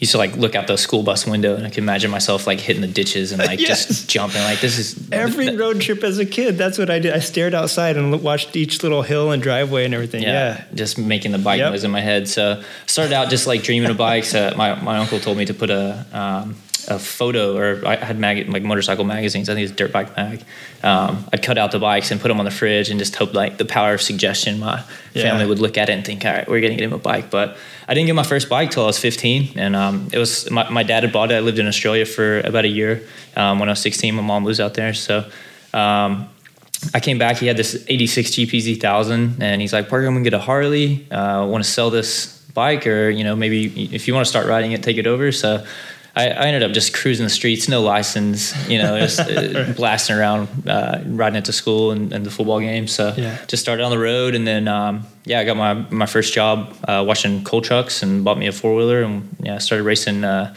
used to like look out the school bus window and I could imagine myself like hitting the ditches and like yes. just jumping. Like this is every th- road trip as a kid. That's what I did. I stared outside and watched each little hill and driveway and everything. Yeah, yeah. just making the bike yep. noise in my head. So started out just like dreaming of bikes. Uh, my my uncle told me to put a um, a photo, or I had mag- like motorcycle magazines. I think it's Dirt Bike Mag. Um, I'd cut out the bikes and put them on the fridge, and just hope like the power of suggestion. My Yeah. family would look at it and think, "All right, we're gonna get him a bike." But I didn't get my first bike till I was 15, and um, it was my, my dad had bought it. I lived in Australia for about a year. Um, when I was 16, my mom was out there, so. Um, I came back. He had this '86 GPZ thousand, and he's like, "Parker, I'm gonna get a Harley. Uh, I want to sell this bike, or you know, maybe if you want to start riding it, take it over." So, I, I ended up just cruising the streets, no license, you know, just uh, blasting around, uh, riding it to school and, and the football game. So, Yeah. just started on the road, and then um, yeah, I got my my first job uh, washing coal trucks, and bought me a four wheeler, and yeah, started racing uh,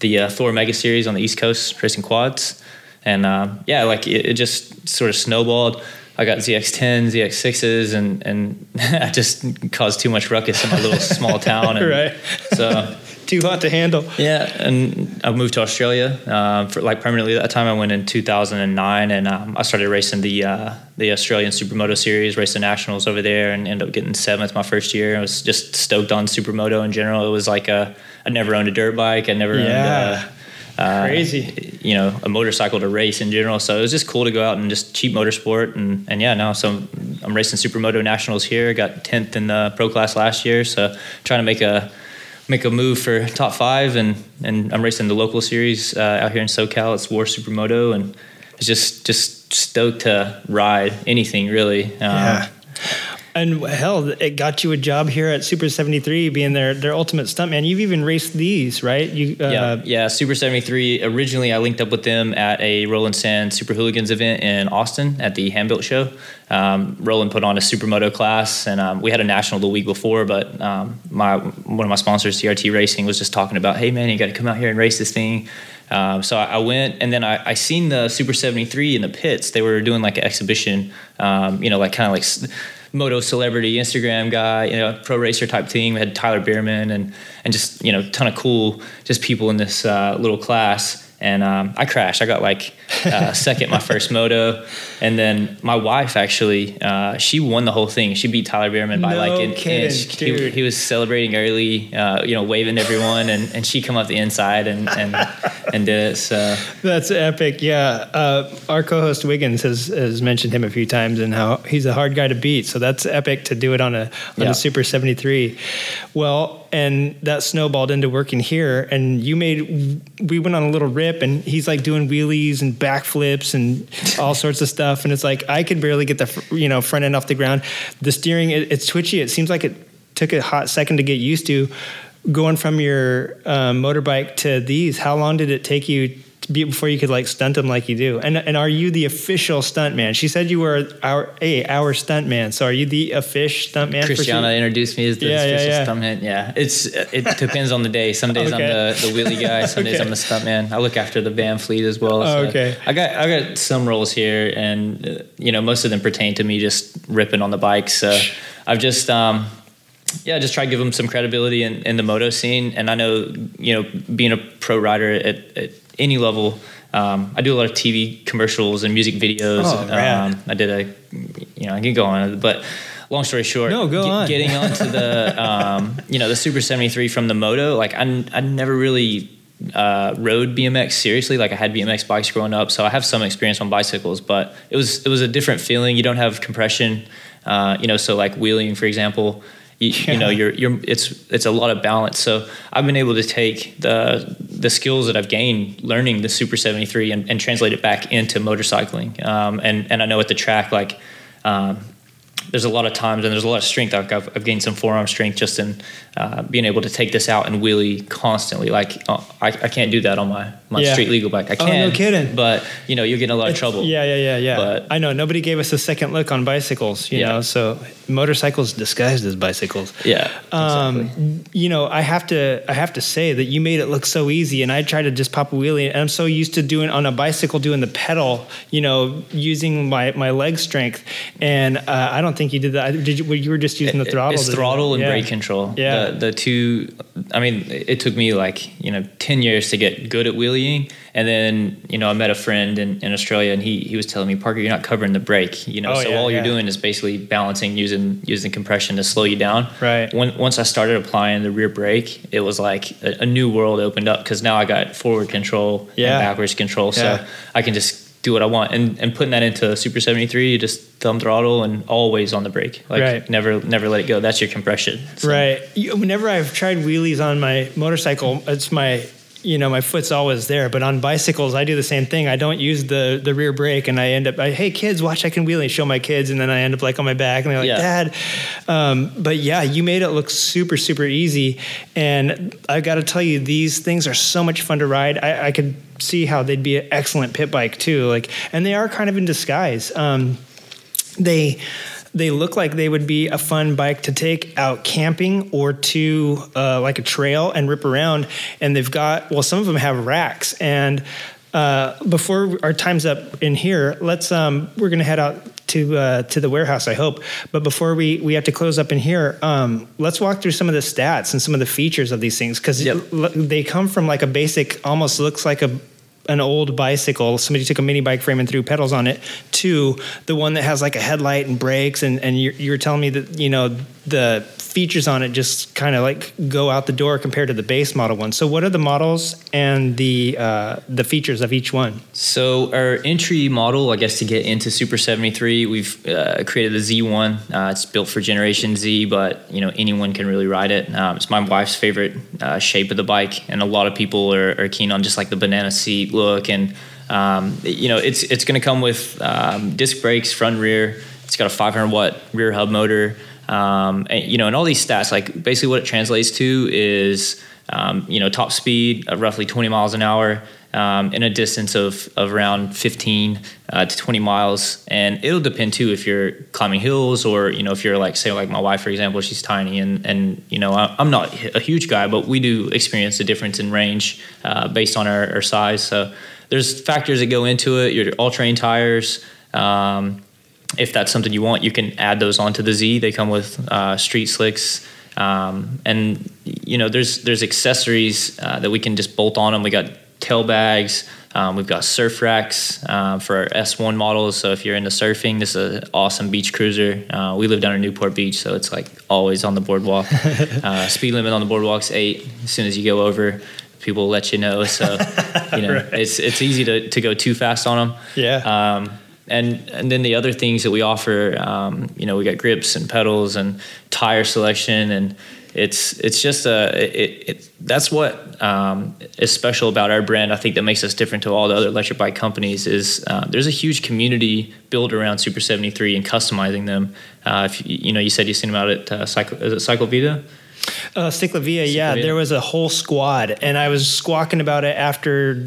the uh, Thor Mega Series on the East Coast, racing quads and um, yeah, like it, it just sort of snowballed. I got ZX10s, ZX6s, and and I just caused too much ruckus in my little small town. And Right. So Too hot to handle. yeah, and I moved to Australia uh, for like permanently. At That time I went in 2009, and um, I started racing the uh, the Australian Supermoto Series, the nationals over there, and ended up getting seventh my first year. I was just stoked on Supermoto in general. It was like a I never owned a dirt bike. I never Yeah. owned. A, uh, Crazy. you know, a motorcycle to race in general. So it was just cool to go out and just cheap motorsport. And, and yeah, now so I'm racing Supermoto Nationals here. Got 10th in the pro class last year. So trying to make a make a move for top five. And, and I'm racing the local series uh, out here in SoCal. It's War Supermoto. And it's just, just stoked to ride anything really. Um, Yeah. And hell, it got you a job here at Super 73, being their, their ultimate stuntman. You've even raced these, right? You, uh, yeah, yeah. Super 73. Originally, I linked up with them at a Roland Sands Super Hooligans event in Austin at the Handbuilt Show. Um, Roland put on a supermoto class, and um, we had a national the week before. But um, my one of my sponsors, CRT Racing, was just talking about, "Hey, man, you got to come out here and race this thing." Um, so I, went, and then I, I seen the Super 73 in the pits. They were doing like an exhibition, um, you know, like kind of like. Moto celebrity Instagram guy, you know, pro racer type thing. We had Tyler Bereman and and just you know, ton of cool just people in this uh, little class. And um, I crashed. I got like uh, second my first moto, and then my wife actually uh, she won the whole thing. She beat Tyler Bereman by No like an kidding, inch. He, he was celebrating early, uh, you know, waving everyone, and, and she come up the inside and and and did it. So That's epic. Yeah. Uh, our co host Wiggins has, has mentioned him a few times and how he's a hard guy to beat. So that's epic to do it on a, on Yeah. a Super 73. Well, and that snowballed into working here. And you made, we went on a little rip and he's like doing wheelies and backflips and all sorts of stuff. And it's like, I could barely get the, you know, front end off the ground. The steering, it, it's twitchy. It seems like it took a hot second to get used to. Going from your um, motorbike to these, how long did it take you before you could like stunt them like you do? And and are you the official stunt man? She said you were our a our stunt man. So are you the official stunt man? Christiana introduced me as the Yeah, yeah, official yeah. stuntman. Yeah, it's it depends on the day. Some days Okay. I'm the, the wheelie guy. Some days I'm the stuntman. I look after the band fleet as well. Oh, okay. I got I got some roles here, and uh, you know most of them pertain to me just ripping on the bike. So I've just um, yeah, just try to give them some credibility in, in the moto scene. And I know you know being a pro rider at, at any level. Um, I do a lot of TV commercials and music videos. Oh, um, I did a, you know, I can go on, but long story short, No, go on. getting onto the, um, you know, the Super 73 from the moto, like I, I never really uh, rode BMX seriously. Like I had BMX bikes growing up, so I have some experience on bicycles, but it was it was a different feeling. You don't have compression, uh, you know, so like wheeling, for example. You, you know, you're, you're, it's, it's a lot of balance. So I've been able to take the, the skills that I've gained learning the Super 73 and, and translate it back into motorcycling. Um, and, and I know at the track, like, um, there's a lot of times and there's a lot of strength. I've, I've, I've gained some forearm strength just in uh, being able to take this out and wheelie constantly. Like uh, I, I can't do that on my, my Yeah. street legal bike. I can't. Oh, no kidding. But you know, you're getting a lot of trouble. Yeah, yeah, yeah, yeah. But- I know nobody gave us a second look on bicycles. You Yeah. know, so motorcycles disguised as bicycles. Yeah, Um, you know, I have to I have to say that you made it look so easy, and I tried to just pop a wheelie, and I'm so used to doing on a bicycle doing the pedal, you know, using my my leg strength, and uh, I don't think think you did that. Did you? You were just using the throttle. It's throttle and Yeah. brake control. Yeah. The, the two, I mean, it took me like, you know, 10 years to get good at wheeling. And then, you know, I met a friend in, in Australia and he, he was telling me, Parker, you're not covering the brake, you know, Oh, so yeah, all you're doing is basically balancing using, using compression to slow you down. Right. When, once I started applying the rear brake, it was like a, a new world opened up because now I got forward control Yeah. and backwards control. So. I can just do what I want. And, and putting that into Super 73, you just thumb throttle and always on the brake. Like Right. never, never let it go. That's your compression. So- Right. You- Whenever I've tried wheelies on my motorcycle, it's my you know my foot's always there. But on bicycles, I do the same thing. I don't use the the rear brake, and I end up, I, hey kids, watch I can wheelie. Show my kids, and then I end up like on my back, and they're like, Yeah. Dad. Um, but yeah, you made it look super super easy, and I got to tell you, these things are so much fun to ride. I, I could see how they'd be an excellent pit bike too. Like, and they are kind of in disguise. Um, they they look like they would be a fun bike to take out camping or to uh, like a trail and rip around. And they've got well, some of them have racks. And uh, before our time's up in here, let's um, we're gonna head out to uh, to the warehouse. I hope. But before we we have to close up in here, um, let's walk through some of the stats and some of the features of these things because Yep. they come from like a basic, almost looks like a an old bicycle. Somebody took a mini bike frame and threw pedals on it. To the one that has like a headlight and brakes, and and you're, you're telling me that you know the features on it just kind of like go out the door compared to the base model one. So what are the models and the uh, the features of each one? So our entry model, I guess, to get into Super 73, we've uh, created the Z1. Uh, it's built for Generation Z, but you know anyone can really ride it. Um, it's my wife's favorite uh, shape of the bike, and a lot of people are, are keen on just like the banana seat look. And um, you know, it's it's going to come with um, disc brakes, front rear. It's got a 500 watt rear hub motor. Um, and, you know, and all these stats, like basically what it translates to is, um, you know, top speed of roughly 20 miles an hour um, in a distance of, of around 15 uh, to 20 miles. And it'll depend too if you're climbing hills or, you know, if you're like, say, like my wife, for example, she's tiny and, and you know, I- I'm not a huge guy, but we do experience a difference in range uh, based on our, our size. So there's factors that go into it. Your all terrain tires. Um, if that's something you want, you can add those onto the Z. They come with uh, street slicks, um, and you know there's there's accessories uh, that we can just bolt on them. We got tail bags. Um, we've got surf racks uh, for our S1 models. So if you're into surfing, this is an awesome beach cruiser. Uh, we live down in Newport Beach, so it's like always on the boardwalk. uh, speed limit on the boardwalk's eight. As soon as you go over, people let you know. So you know it's it's easy to, to go too fast on them. Yeah. Um, and and then the other things that we offer, um, you know, we got grips and pedals and tire selection, and it's it's just a it, it that's what um, is special about our brand. I think that makes us different to all the other electric bike companies. Is uh, there's a huge community built around Super 73 and customizing them. Uh, if you, you know, you said you seen them out at uh, Cycle is it Cycle Vita? Uh, Ciclavia, yeah, there was a whole squad, and I was squawking about it after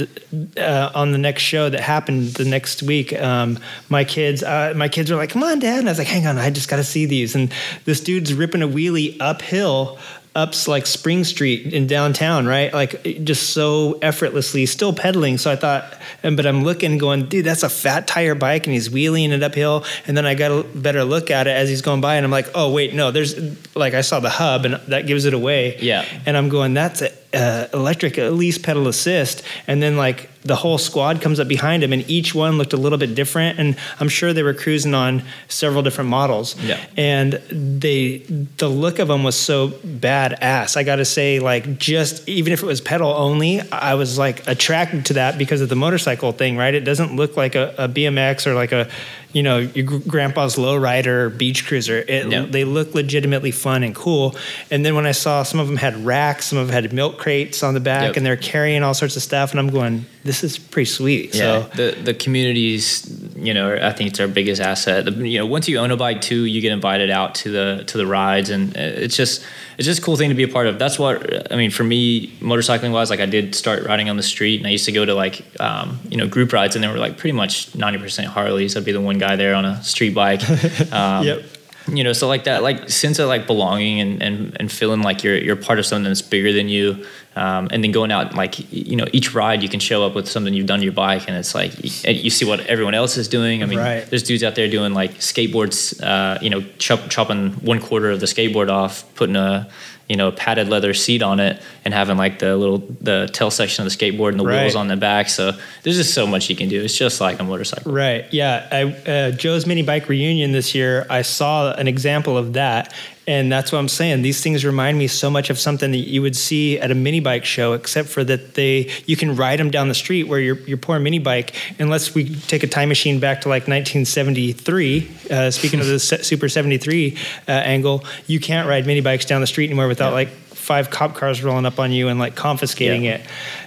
uh, on the next show that happened the next week. Um, my kids, uh, my kids were like, "Come on, Dad!" And I was like, "Hang on, I just got to see these." And this dude's ripping a wheelie uphill, up like Spring Street in downtown, right? Like just so effortlessly, still pedaling. So I thought, and but I'm looking, going, "Dude, that's a fat tire bike," and he's wheeling it uphill. And then I got a better look at it as he's going by, and I'm like, "Oh wait, no, there's like I saw the hub, and that gives it away." Yeah. And I'm going, that's a, uh, electric, at least pedal assist. And then like the whole squad comes up behind him, and each one looked a little bit different. And I'm sure they were cruising on several different models. Yeah. And they, the look of them was so badass. I got to say, like, just even if it was pedal only, I was like attracted to that because of the motorcycle thing, right? It doesn't look like a, a BMX or like a, you know, your grandpa's lowrider beach cruiser. It. They look legitimately fun and cool. And then when I saw some of them had racks, some of them had milk crates on the back, Yep. and they're carrying all sorts of stuff, and I'm going, this is pretty sweet. Yeah, So the the communities, you know, I think it's our biggest asset. The- You know, once you own a bike too, you get invited out to the to the rides, and it's just it's just a cool thing to be a part of. That's what I mean for me, motorcycling wise. Like I did start riding on the street, and I used to go to like um, you know group rides, and they were like pretty much ninety percent Harleys. I'd be the one guy there on a street bike. Um, Yep. You know so like that like sense of like belonging and and, and feeling like you're you're part of something that's bigger than you um, and then going out like you know each ride you can show up with something you've done to your bike and it's like you, you see what everyone else is doing i mean Right. there's dudes out there doing like skateboards uh, you know chop, chopping one quarter of the skateboard off putting a you know padded leather seat on it and having like the little the tail section of the skateboard and the Right. wheels on the back so there's just so much you can do it's just like a motorcycle Right. Yeah. I, uh, Joe's mini bike reunion this year, I saw an example of that. And that's what I'm saying. These things remind me so much of something that you would see at a mini bike show, except for that they you can ride them down the street where your your poor mini bike, unless we take a time machine back to like 1973. Uh, speaking of the Super 73 uh, angle, you can't ride mini bikes down the street anymore without like five cop cars rolling up on you and like confiscating Yeah. it.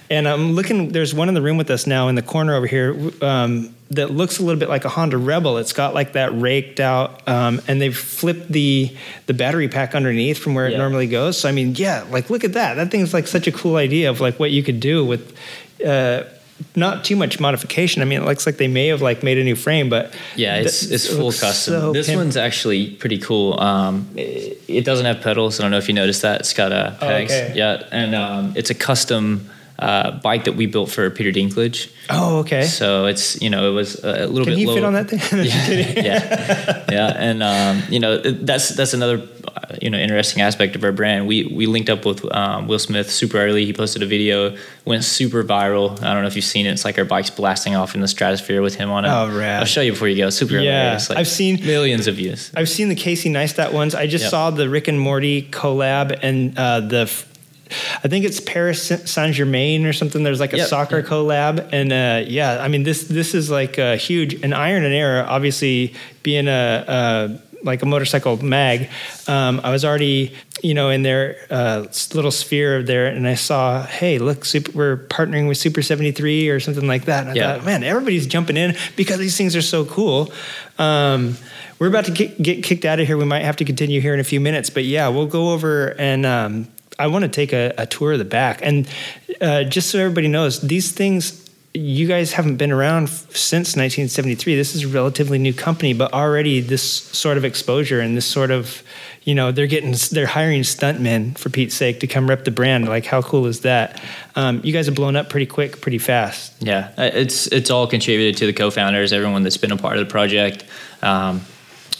And I'm looking. There's one in the room with us now in the corner over here um, that looks a little bit like a Honda Rebel. It's got like that raked out, um, and they've flipped the the battery pack underneath from where it normally goes. So I mean, yeah, like look at that. That thing's like such a cool idea of like what you could do with. Uh, not too much modification. I mean, it looks like they may have like made a new frame, but Yeah, it's th- it's full looks custom. so this pimp- one's actually pretty cool. Um, it, it doesn't have pedals. I don't know if you noticed that. It's got a Oh, pegs. okay. Yeah, and um, it's a custom uh, bike that we built for Peter Dinklage. Oh, okay. So it's you know it was a little Can bit. he low. fit on that thing? yeah, yeah, yeah, and um, you know that's that's another uh, you know interesting aspect of our brand. We we linked up with um, Will Smith super early. He posted a video, went super viral. I don't know if you've seen it. It's like our bikes blasting off in the stratosphere with him on it. Oh, rad. I'll show you before you go. Super Yeah. Like I've seen- millions of views. I've seen the Casey Neistat ones. I just Yep. saw the Rick and Morty collab and uh, the. I think it's Paris Saint Germain or something. There's like a Yep. soccer collab, and uh, yeah, I mean this this is like a huge. And Iron and Air, obviously being a, a like a motorcycle mag, um, I was already you know in their uh, little sphere there, and I saw, hey, look, super, we're partnering with Super Seventy Three or something like that. And I Yeah. thought, man, everybody's jumping in because these things are so cool. Um, we're about to get, get kicked out of here. We might have to continue here in a few minutes, but yeah, we'll go over and um, I want to take a, a tour of the back. And uh, just so everybody knows, these things. You guys haven't been around since 1973. This is a relatively new company, but already this sort of exposure and this sort of, you know, they're getting, they're hiring stuntmen for Pete's sake to come rep the brand. Like, how cool is that? Um, you guys have blown up pretty quick, pretty fast. Yeah, uh, it's it's all contributed to the co-founders, everyone that's been a part of the project. Um,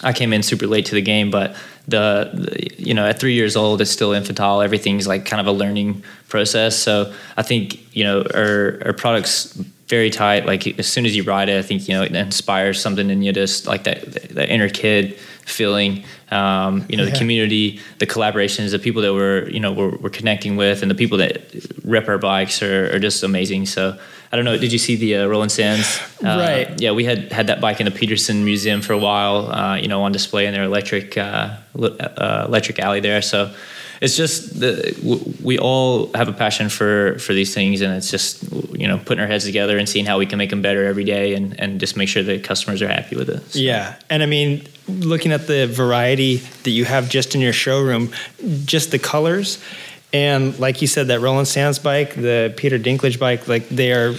I came in super late to the game, but the, the you know at three years old, it's still infantile. Everything's like kind of a learning process. So I think you know our our products very tight. Like as soon as you ride it, I think you know it inspires something in you, just like that that inner kid feeling. Um, you know Yeah. the community, the collaborations, the people that we're you know we're, we're connecting with, and the people that rep our bikes are, are just amazing. So I don't know. Did you see the uh, Roland Sands? Uh, Right. Yeah, we had had that bike in the Peterson Museum for a while. Uh, you know, on display in their electric uh, uh, electric alley there. So it's just the w- we all have a passion for for these things, and it's just you know putting our heads together and seeing how we can make them better every day, and and just make sure that customers are happy with it. So- Yeah, and I mean, looking at the variety that you have just in your showroom, just the colors, and like you said, that Roland Sands bike, the Peter Dinklage bike, like they are,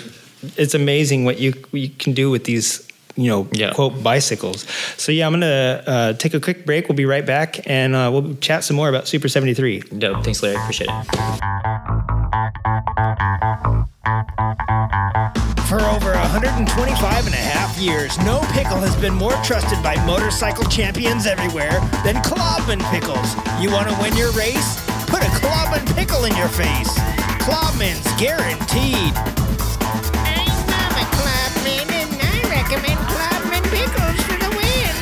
it's amazing what you you can do with these. You know, Yeah. quote bicycles. So yeah, I'm gonna uh, take a quick break. We'll be right back, and uh, we'll chat some more about Super 73. Dope. Thanks, Larry. Appreciate it. For over 125 and a half years, no pickle has been more trusted by motorcycle champions everywhere than Klobman Pickles. You want to win your race? Put a Klobman pickle in your face. Klobman's guaranteed. I'm Mama Clubman, and I recommend Clubman pickles for the win.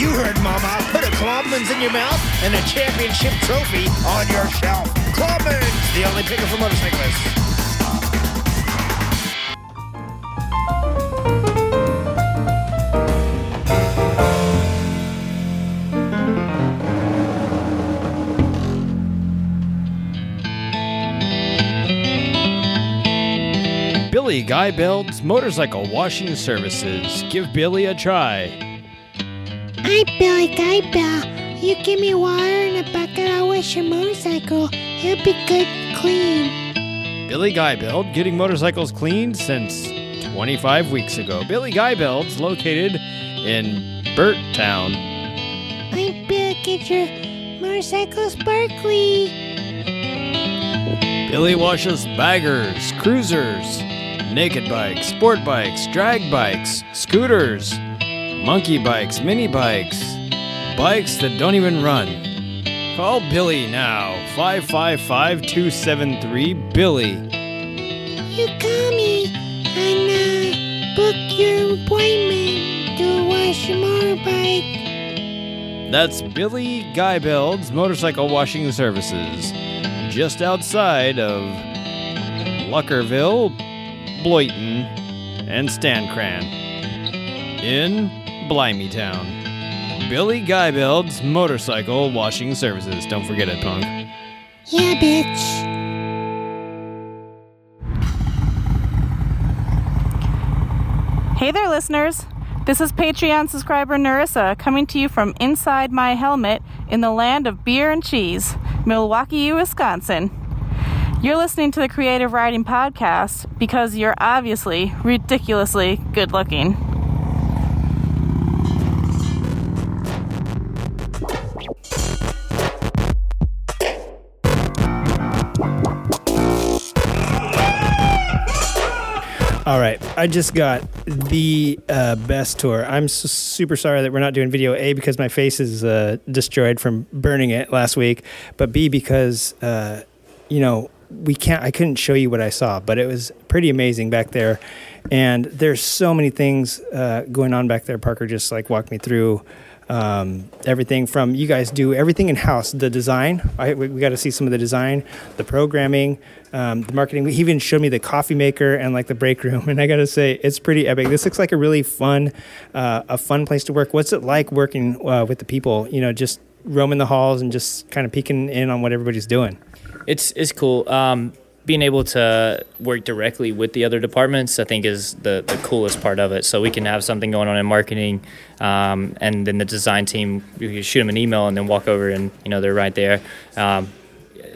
You heard, Mama. Put a Klobman's in your mouth and a championship trophy on your shelf. Klobman's, the only pickle for motorcyclists. Billy Guy Belt's Motorcycle Washing Services. Give Billy a try. Hi, Billy Guy Bell. You give me water and a bucket, I'll wash your motorcycle. It'll be good clean. Billy Guy Belt getting motorcycles cleaned since 25 weeks ago. Billy Guy Belt's located in Burt Town. I'm Bill. Get your motorcycle sparkly. Billy washes baggers, cruisers, naked bikes, sport bikes, drag bikes, scooters, monkey bikes, mini bikes, bikes that don't even run. Call Billy now. 555 273 Billy. You call me and uh, book your appointment to wash your motorbike. That's Billy Guybeld's Motorcycle Washing Services, just outside of Luckerville, Bloyton, and Stancran in Blimeytown. Billy Guybeld's Motorcycle Washing Services. Don't forget it, punk. Yeah, bitch. Hey there, listeners. This is Patreon subscriber Narissa coming to you from inside my helmet in the land of beer and cheese, Milwaukee, Wisconsin. You're listening to the Creative Riding Podcast because you're obviously ridiculously good looking. All right, I just got the uh, best tour. I'm s super sorry that we're not doing video. A because my face is uh, destroyed from burning it last week, but B because uh, you know we can't. I couldn't show you what I saw, but it was pretty amazing back there. And there's so many things uh, going on back there. Parker just like walked me through um, everything from you guys do everything in house. The design, I, we, we got to see some of the design, the programming, um, the marketing. He even showed me the coffee maker and like the break room, and I got to say it's pretty epic. This looks like a really fun, uh, a fun place to work. What's it like working uh, with the people? You know, just roaming the halls and just kind of peeking in on what everybody's doing. It's it's cool. Um, being able to work directly with the other departments, I think, is the, the coolest part of it. So we can have something going on in marketing, um, and then the design team, can shoot them an email and then walk over, and you know they're right there. Um,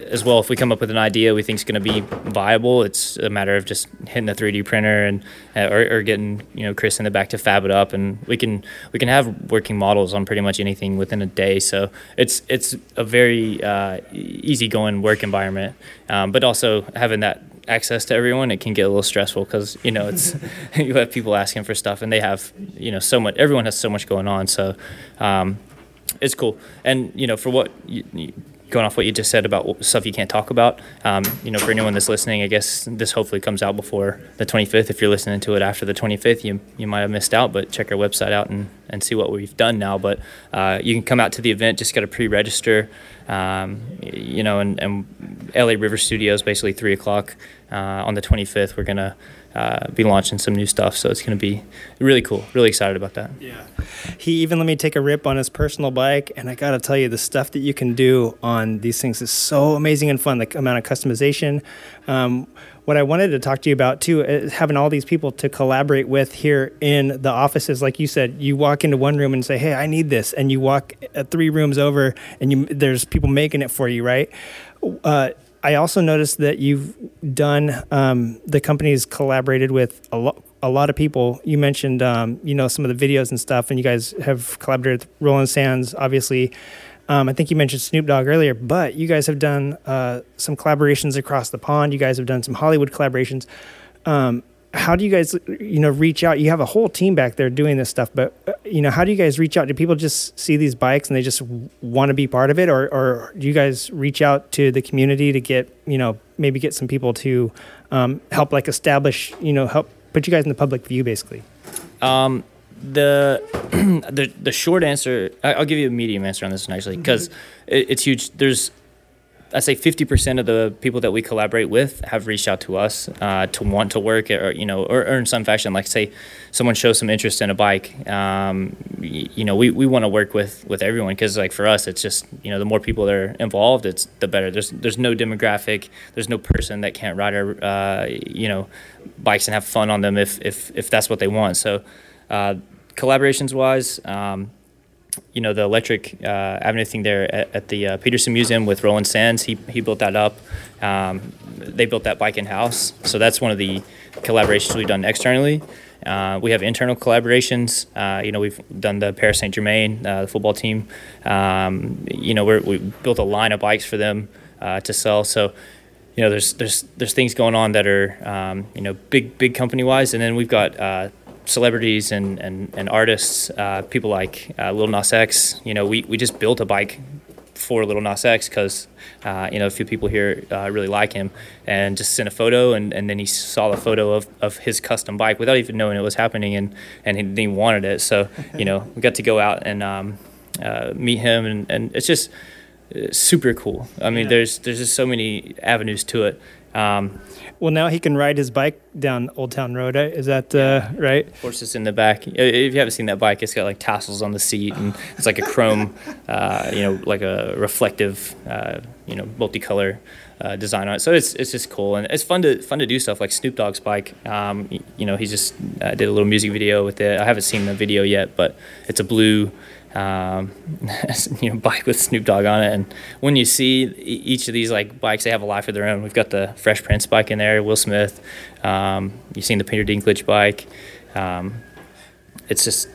as well, if we come up with an idea we think is going to be viable, it's a matter of just hitting the 3D printer and uh, or, or getting you know Chris in the back to fab it up, and we can we can have working models on pretty much anything within a day. So it's it's a very uh, easygoing work environment, um, but also having that access to everyone, it can get a little stressful because you know it's you have people asking for stuff, and they have you know so much. Everyone has so much going on, so. Um, it's cool, and you know, for what you, you, going off what you just said about stuff you can't talk about, um, you know, for anyone that's listening, I guess this hopefully comes out before the 25th. If you're listening to it after the 25th, you you might have missed out, but check our website out and, and see what we've done now. But uh, you can come out to the event, just got to pre-register, um, you know, and, and LA River Studios, basically three o'clock uh, on the 25th. We're gonna uh, be launching some new stuff, so it's gonna be really cool. Really excited about that. Yeah. He even let me take a rip on his personal bike, and I got to tell you, the stuff that you can do on these things is so amazing and fun. The amount of customization. Um, what I wanted to talk to you about too is having all these people to collaborate with here in the offices. Like you said, you walk into one room and say, "Hey, I need this," and you walk uh, three rooms over, and you there's people making it for you, right? Uh, I also noticed that you've done um, the company's collaborated with a lot a lot of people. You mentioned um, you know some of the videos and stuff, and you guys have collaborated with Roland Sands, obviously. Um, I think you mentioned Snoop Dogg earlier, but you guys have done uh, some collaborations across the pond. You guys have done some Hollywood collaborations. Um, how do you guys, you know, reach out? You have a whole team back there doing this stuff, but uh, you know, how do you guys reach out? Do people just see these bikes and they just want to be part of it, or, or do you guys reach out to the community to get, you know, maybe get some people to um, help, like establish, you know, help put you guys in the public view, basically? Um, the the the short answer, I'll give you a medium answer on this one actually, because it, it's huge. There's, I say, fifty percent of the people that we collaborate with have reached out to us uh, to want to work, or you know, or, or in some fashion, like say, someone shows some interest in a bike. Um, y- you know, we, we want to work with with everyone because like for us, it's just you know, the more people that are involved, it's the better. There's there's no demographic, there's no person that can't ride our uh, you know, bikes and have fun on them if if if that's what they want. So. Uh, collaborations wise, um, you know, the electric uh, avenue thing there at, at the uh, Peterson Museum with Roland Sands, he, he built that up. Um, they built that bike in house. So that's one of the collaborations we've done externally. Uh, we have internal collaborations. Uh, you know, we've done the Paris Saint Germain, uh, the football team. Um, you know, we built a line of bikes for them uh, to sell. So, you know, there's there's there's things going on that are um, you know big big company wise, and then we've got uh, celebrities and and, and artists, uh, people like uh, Lil Nas X. You know, we we just built a bike for Little Nas X because uh, you know a few people here uh, really like him, and just sent a photo, and, and then he saw the photo of, of his custom bike without even knowing it was happening, and and he, he wanted it. So you know we got to go out and um, uh, meet him, and, and it's just uh, super cool. I mean, Yeah. there's there's just so many avenues to it. Um, Well, now he can ride his bike down Old Town Road. eh? Is that uh, right? horses in the back. Uh, If you haven't seen that bike, it's got like tassels on the seat, and it's like a chrome, uh, you know, like a reflective, uh, you know, multicolor uh, design on it. So it's it's just cool, and it's fun to fun to do stuff like Snoop Dogg's bike. Um, you know, he just uh, did a little music video with it. I haven't seen the video yet, but it's a blue. Um, you know, bike with Snoop Dogg on it, and when you see each of these like bikes, they have a life of their own. We've got the Fresh Prince bike in there, Will Smith. Um, you've seen the Peter Dinklage bike. Um, it's just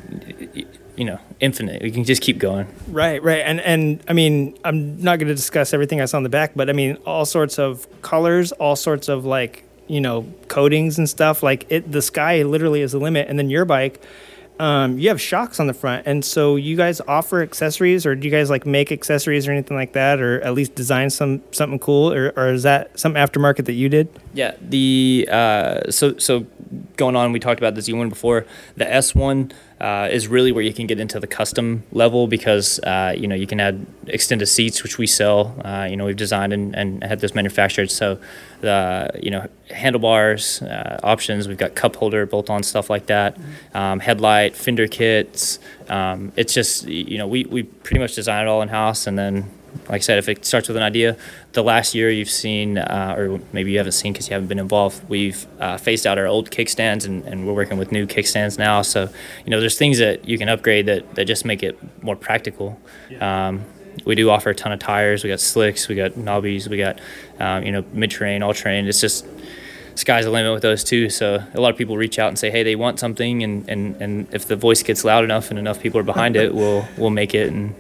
you know infinite. We can just keep going. Right, right. And and I mean, I'm not going to discuss everything I saw on the back, but I mean, all sorts of colors, all sorts of like, you know, coatings and stuff. Like it the sky literally is the limit. And then your bike um, you have shocks on the front, and so you guys offer accessories, or do you guys like make accessories or anything like that, or at least design some something cool, or, or is that some aftermarket that you did? Yeah, the uh, so so going on, we talked about the Z1 before. The S1 uh, is really where you can get into the custom level because uh, you know you can add extended seats, which we sell. Uh, you know we've designed and, and had this manufactured. So the you know handlebars uh, options, we've got cup holder, bolt-on stuff like that, um, headlight, fender kits. Um, it's just you know we we pretty much design it all in house, and then like I said, if it starts with an idea, the last year you've seen, uh, or maybe you haven't seen because you haven't been involved, we've uh, phased out our old kickstands and, and we're working with new kickstands now. So, you know, there's things that you can upgrade that, that just make it more practical. Um, we do offer a ton of tires. We got slicks, we got knobbies, we got, um, you know, mid terrain, all terrain. It's just, sky's the limit with those too. So a lot of people reach out and say, hey, they want something, and, and, and if the voice gets loud enough and enough people are behind it, we'll we'll make it and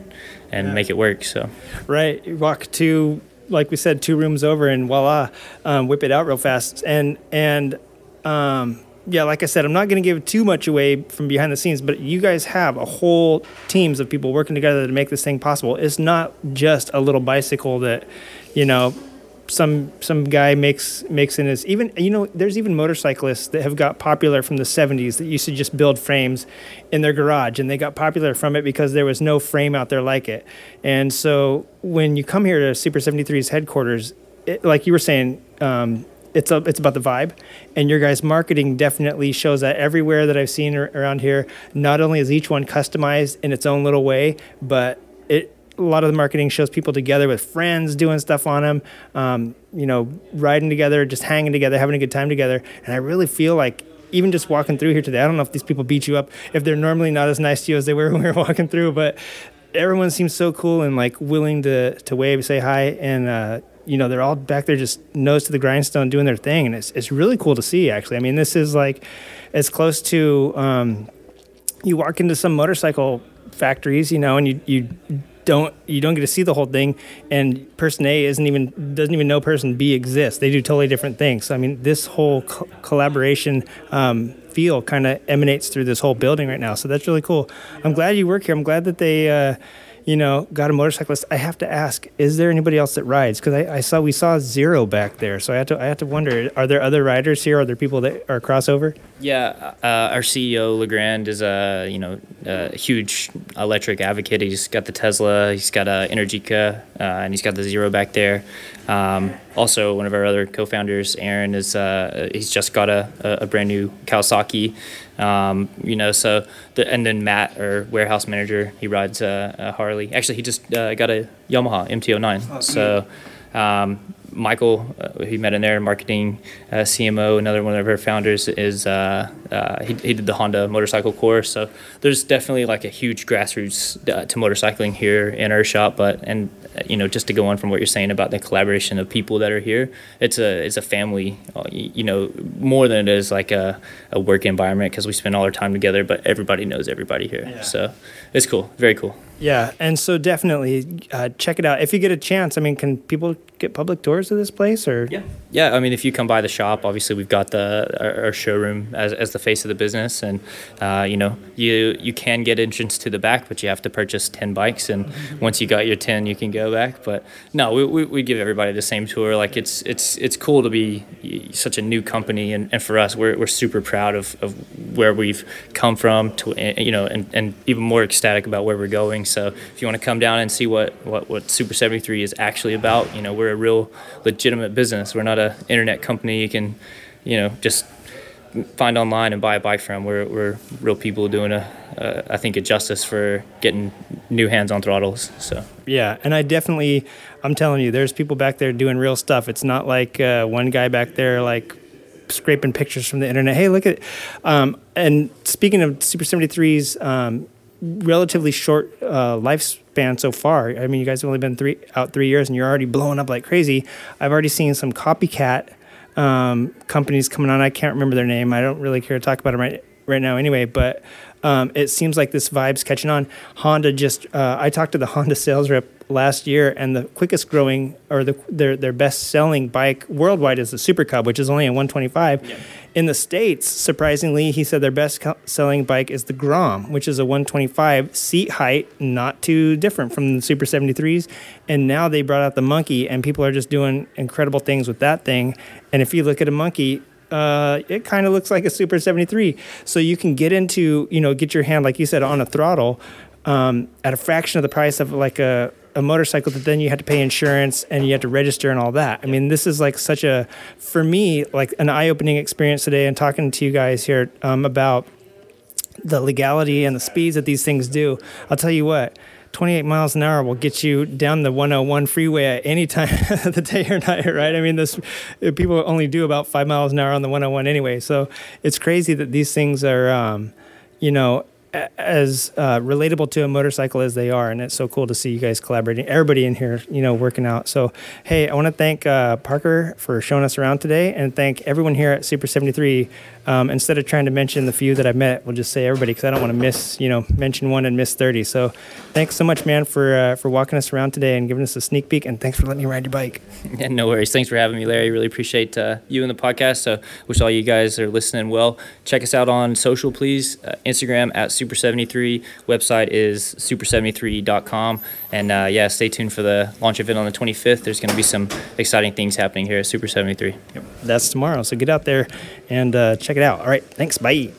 and make it work. So Right. You walk two, like we said, two rooms over, and voila, um, whip it out real fast. And and um, yeah, like I said, I'm not going to give too much away from behind the scenes, but you guys have a whole teams of people working together to make this thing possible. It's not just a little bicycle that, you know. Some some guy makes makes in his even you know there's even motorcyclists that have got popular from the 70s that used to just build frames in their garage and they got popular from it because there was no frame out there like it and so when you come here to Super 73's headquarters, it, like you were saying, um, it's a, it's about the vibe, and your guys' marketing definitely shows that everywhere that I've seen ar- around here. Not only is each one customized in its own little way, but a lot of the marketing shows people together with friends doing stuff on them, um, you know, riding together, just hanging together, having a good time together. And I really feel like even just walking through here today, I don't know if these people beat you up, if they're normally not as nice to you as they were when we were walking through, but everyone seems so cool and like willing to to wave, say hi, and uh, you know they're all back there just nose to the grindstone doing their thing, and it's it's really cool to see. Actually, I mean this is like as close to um, you walk into some motorcycle factories, you know, and you you don't you don't get to see the whole thing and person a isn't even doesn't even know person b exists. They do totally different things. So i mean this whole co- collaboration um, feel kind of emanates through this whole building right now so that's really cool. I'm glad you work here. I'm glad that they uh, you know got a motorcyclist i have to ask is there anybody else that rides because I, I saw we saw zero back there so i had to i have to wonder are there other riders here are there people that are crossover Yeah, uh, our CEO Legrand is a you know a huge electric advocate. He's got the Tesla, he's got a Energica, uh, and he's got the Zero back there. Um, also, one of our other co-founders, Aaron, is uh, he's just got a, a brand new Kawasaki. Um, you know, so the, and then Matt, our warehouse manager, he rides a, a Harley. Actually, he just uh, got a Yamaha MT-09. so. Um, Michael, uh, he met in there, marketing uh, CMO, another one of our founders is uh, uh, he, he did the Honda motorcycle course. So there's definitely like a huge grassroots uh, to motorcycling here in our shop. But and uh, you know just to go on from what you're saying about the collaboration of people that are here, it's a it's a family. You know more than it is like a, a work environment because we spend all our time together. But everybody knows everybody here, so it's cool, very cool. Yeah, and so definitely uh, check it out if you get a chance. I mean, can people get public tours of this place or? Yeah, yeah. I mean, if you come by the shop, obviously we've got the our, our showroom as, as the face of the business, and uh, you know, you you can get entrance to the back, but you have to purchase ten bikes, and once you got your ten, you can go back. But no, we, we, we give everybody the same tour. Like it's it's it's cool to be such a new company, and, and for us, we're, we're super proud of, of where we've come from to you know, and, and even more ecstatic about where we're going. So if you want to come down and see what, what, what Super 73 is actually about, you know, we're a real legitimate business. We're not an internet company you can, you know, just find online and buy a bike from. We're, we're real people doing a, I think, a justice for getting new hands on throttles. So Yeah, and I definitely, I'm telling you, there's people back there doing real stuff. It's not like uh, one guy back there like scraping pictures from the internet. Hey, look at, um, and speaking of Super 73's um, relatively short uh, lifespan so far. I mean, you guys have only been three out three years, and you're already blowing up like crazy. I've already seen some copycat um, companies coming on. I can't remember their name. I don't really care to talk about them right right now anyway. But um, it seems like this vibe's catching on. Honda just uh, I talked to the Honda sales rep last year, and the quickest growing or the their their best selling bike worldwide is the Super Cub, which is only a 125. In the states, surprisingly, he said their best selling bike is the Grom, which is a 125 seat height, not too different from the Super 73s. And now they brought out the Monkey, and people are just doing incredible things with that thing. And if you look at a Monkey, uh, it kind of looks like a Super 73. So you can get into, you know, get your hand, like you said, on a throttle um, at a fraction of the price of like a, a motorcycle that then you had to pay insurance and you had to register and all that. I mean, this is like such a, for me, like an eye opening experience today and talking to you guys here um, about the legality and the speeds that these things do. I'll tell you what. 28 miles an hour will get you down the 101 freeway at any time of the day or night, right? I mean, this people only do about five miles an hour on the 101 anyway. So it's crazy that these things are, um, you know, as uh, relatable to a motorcycle as they are, and it's so cool to see you guys collaborating. Everybody in here, you know, working out. So, hey, I want to thank uh, Parker for showing us around today, and thank everyone here at Super 73. Um, instead of trying to mention the few that I met, we'll just say everybody because I don't want to miss, you know, mention one and miss 30. So, thanks so much, man, for uh, for walking us around today and giving us a sneak peek, and thanks for letting me ride your bike. Yeah, no worries. Thanks for having me, Larry. Really appreciate uh, you and the podcast. So, wish all you guys are listening well. Check us out on social, please. Uh, Instagram at Super73. Website is super73.com. And uh, yeah, stay tuned for the launch event on the 25th. There's going to be some exciting things happening here at Super 73. That's tomorrow, so get out there and uh, check it out. All right, thanks. Bye.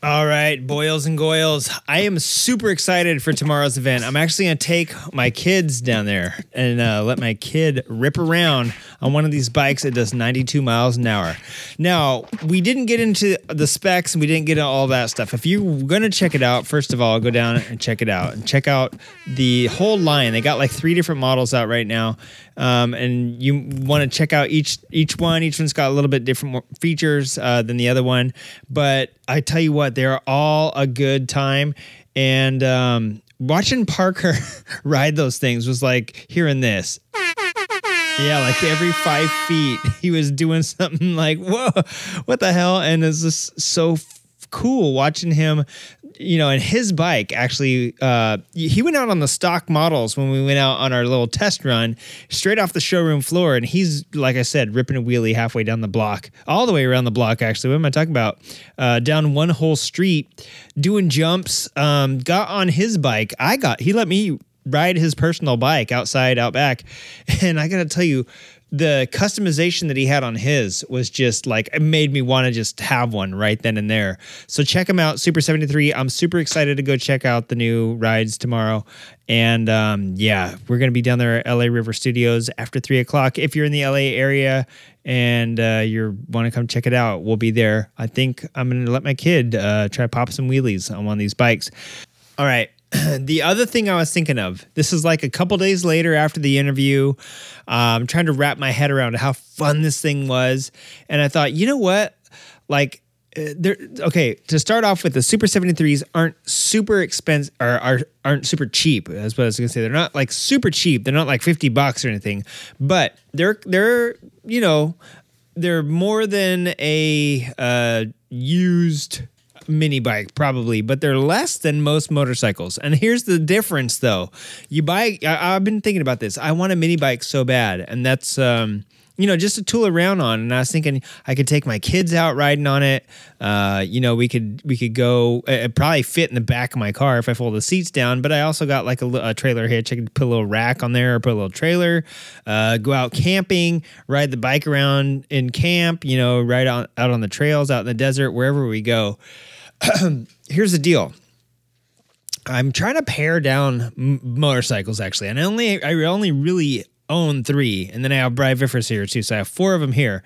All right, boils and goils. I am super excited for tomorrow's event. I'm actually going to take my kids down there and uh, let my kid rip around on one of these bikes that does 92 miles an hour. Now, we didn't get into the specs and we didn't get into all that stuff. If you're going to check it out, first of all, go down and check it out and check out the whole line. They got like three different models out right now. Um, and you want to check out each each one. Each one's got a little bit different features uh, than the other one, but I tell you what, they're all a good time. And um, watching Parker ride those things was like hearing this. Yeah, like every five feet, he was doing something like, "Whoa, what the hell?" And it's just so f- cool watching him. You know, and his bike actually, uh, he went out on the stock models when we went out on our little test run, straight off the showroom floor, and he's like I said, ripping a wheelie halfway down the block, all the way around the block. Actually, what am I talking about? Uh, down one whole street, doing jumps. Um, got on his bike. I got. He let me ride his personal bike outside out back and i gotta tell you the customization that he had on his was just like it made me want to just have one right then and there. So check him out super 73 i'm super excited to go check out the new rides tomorrow. And um, yeah we're gonna be down there at la river studios after three o'clock. If you're in the la area and uh, you want to come check it out we'll be there. I think i'm gonna let my kid uh, try pop some wheelies on one of these bikes. All right the other thing I was thinking of, this is like a couple days later after the interview. I'm trying to wrap my head around how fun this thing was. And I thought, you know what? Like, uh, there okay to start off with the super 73s aren't super expensive or are aren't super cheap that's what i was gonna say they're not like super cheap they're not like 50 bucks or anything but they're they're you know they're more than a uh, used mini bike probably but they're less than most motorcycles and here's the difference though you buy I, i've been thinking about this i want a mini bike so bad and that's um you know, just to tool around on. And I was thinking I could take my kids out riding on it. Uh, you know, we could we could go. It probably fit in the back of my car if I fold the seats down. But I also got like a, a trailer hitch. I could put a little rack on there, or put a little trailer. Uh, go out camping, ride the bike around in camp. You know, ride on out on the trails, out in the desert, wherever we go. Here's the deal. I'm trying to pare down m- motorcycles actually, and I only I only really own three, and then I have Brian Viffers here too, so I have four of them here.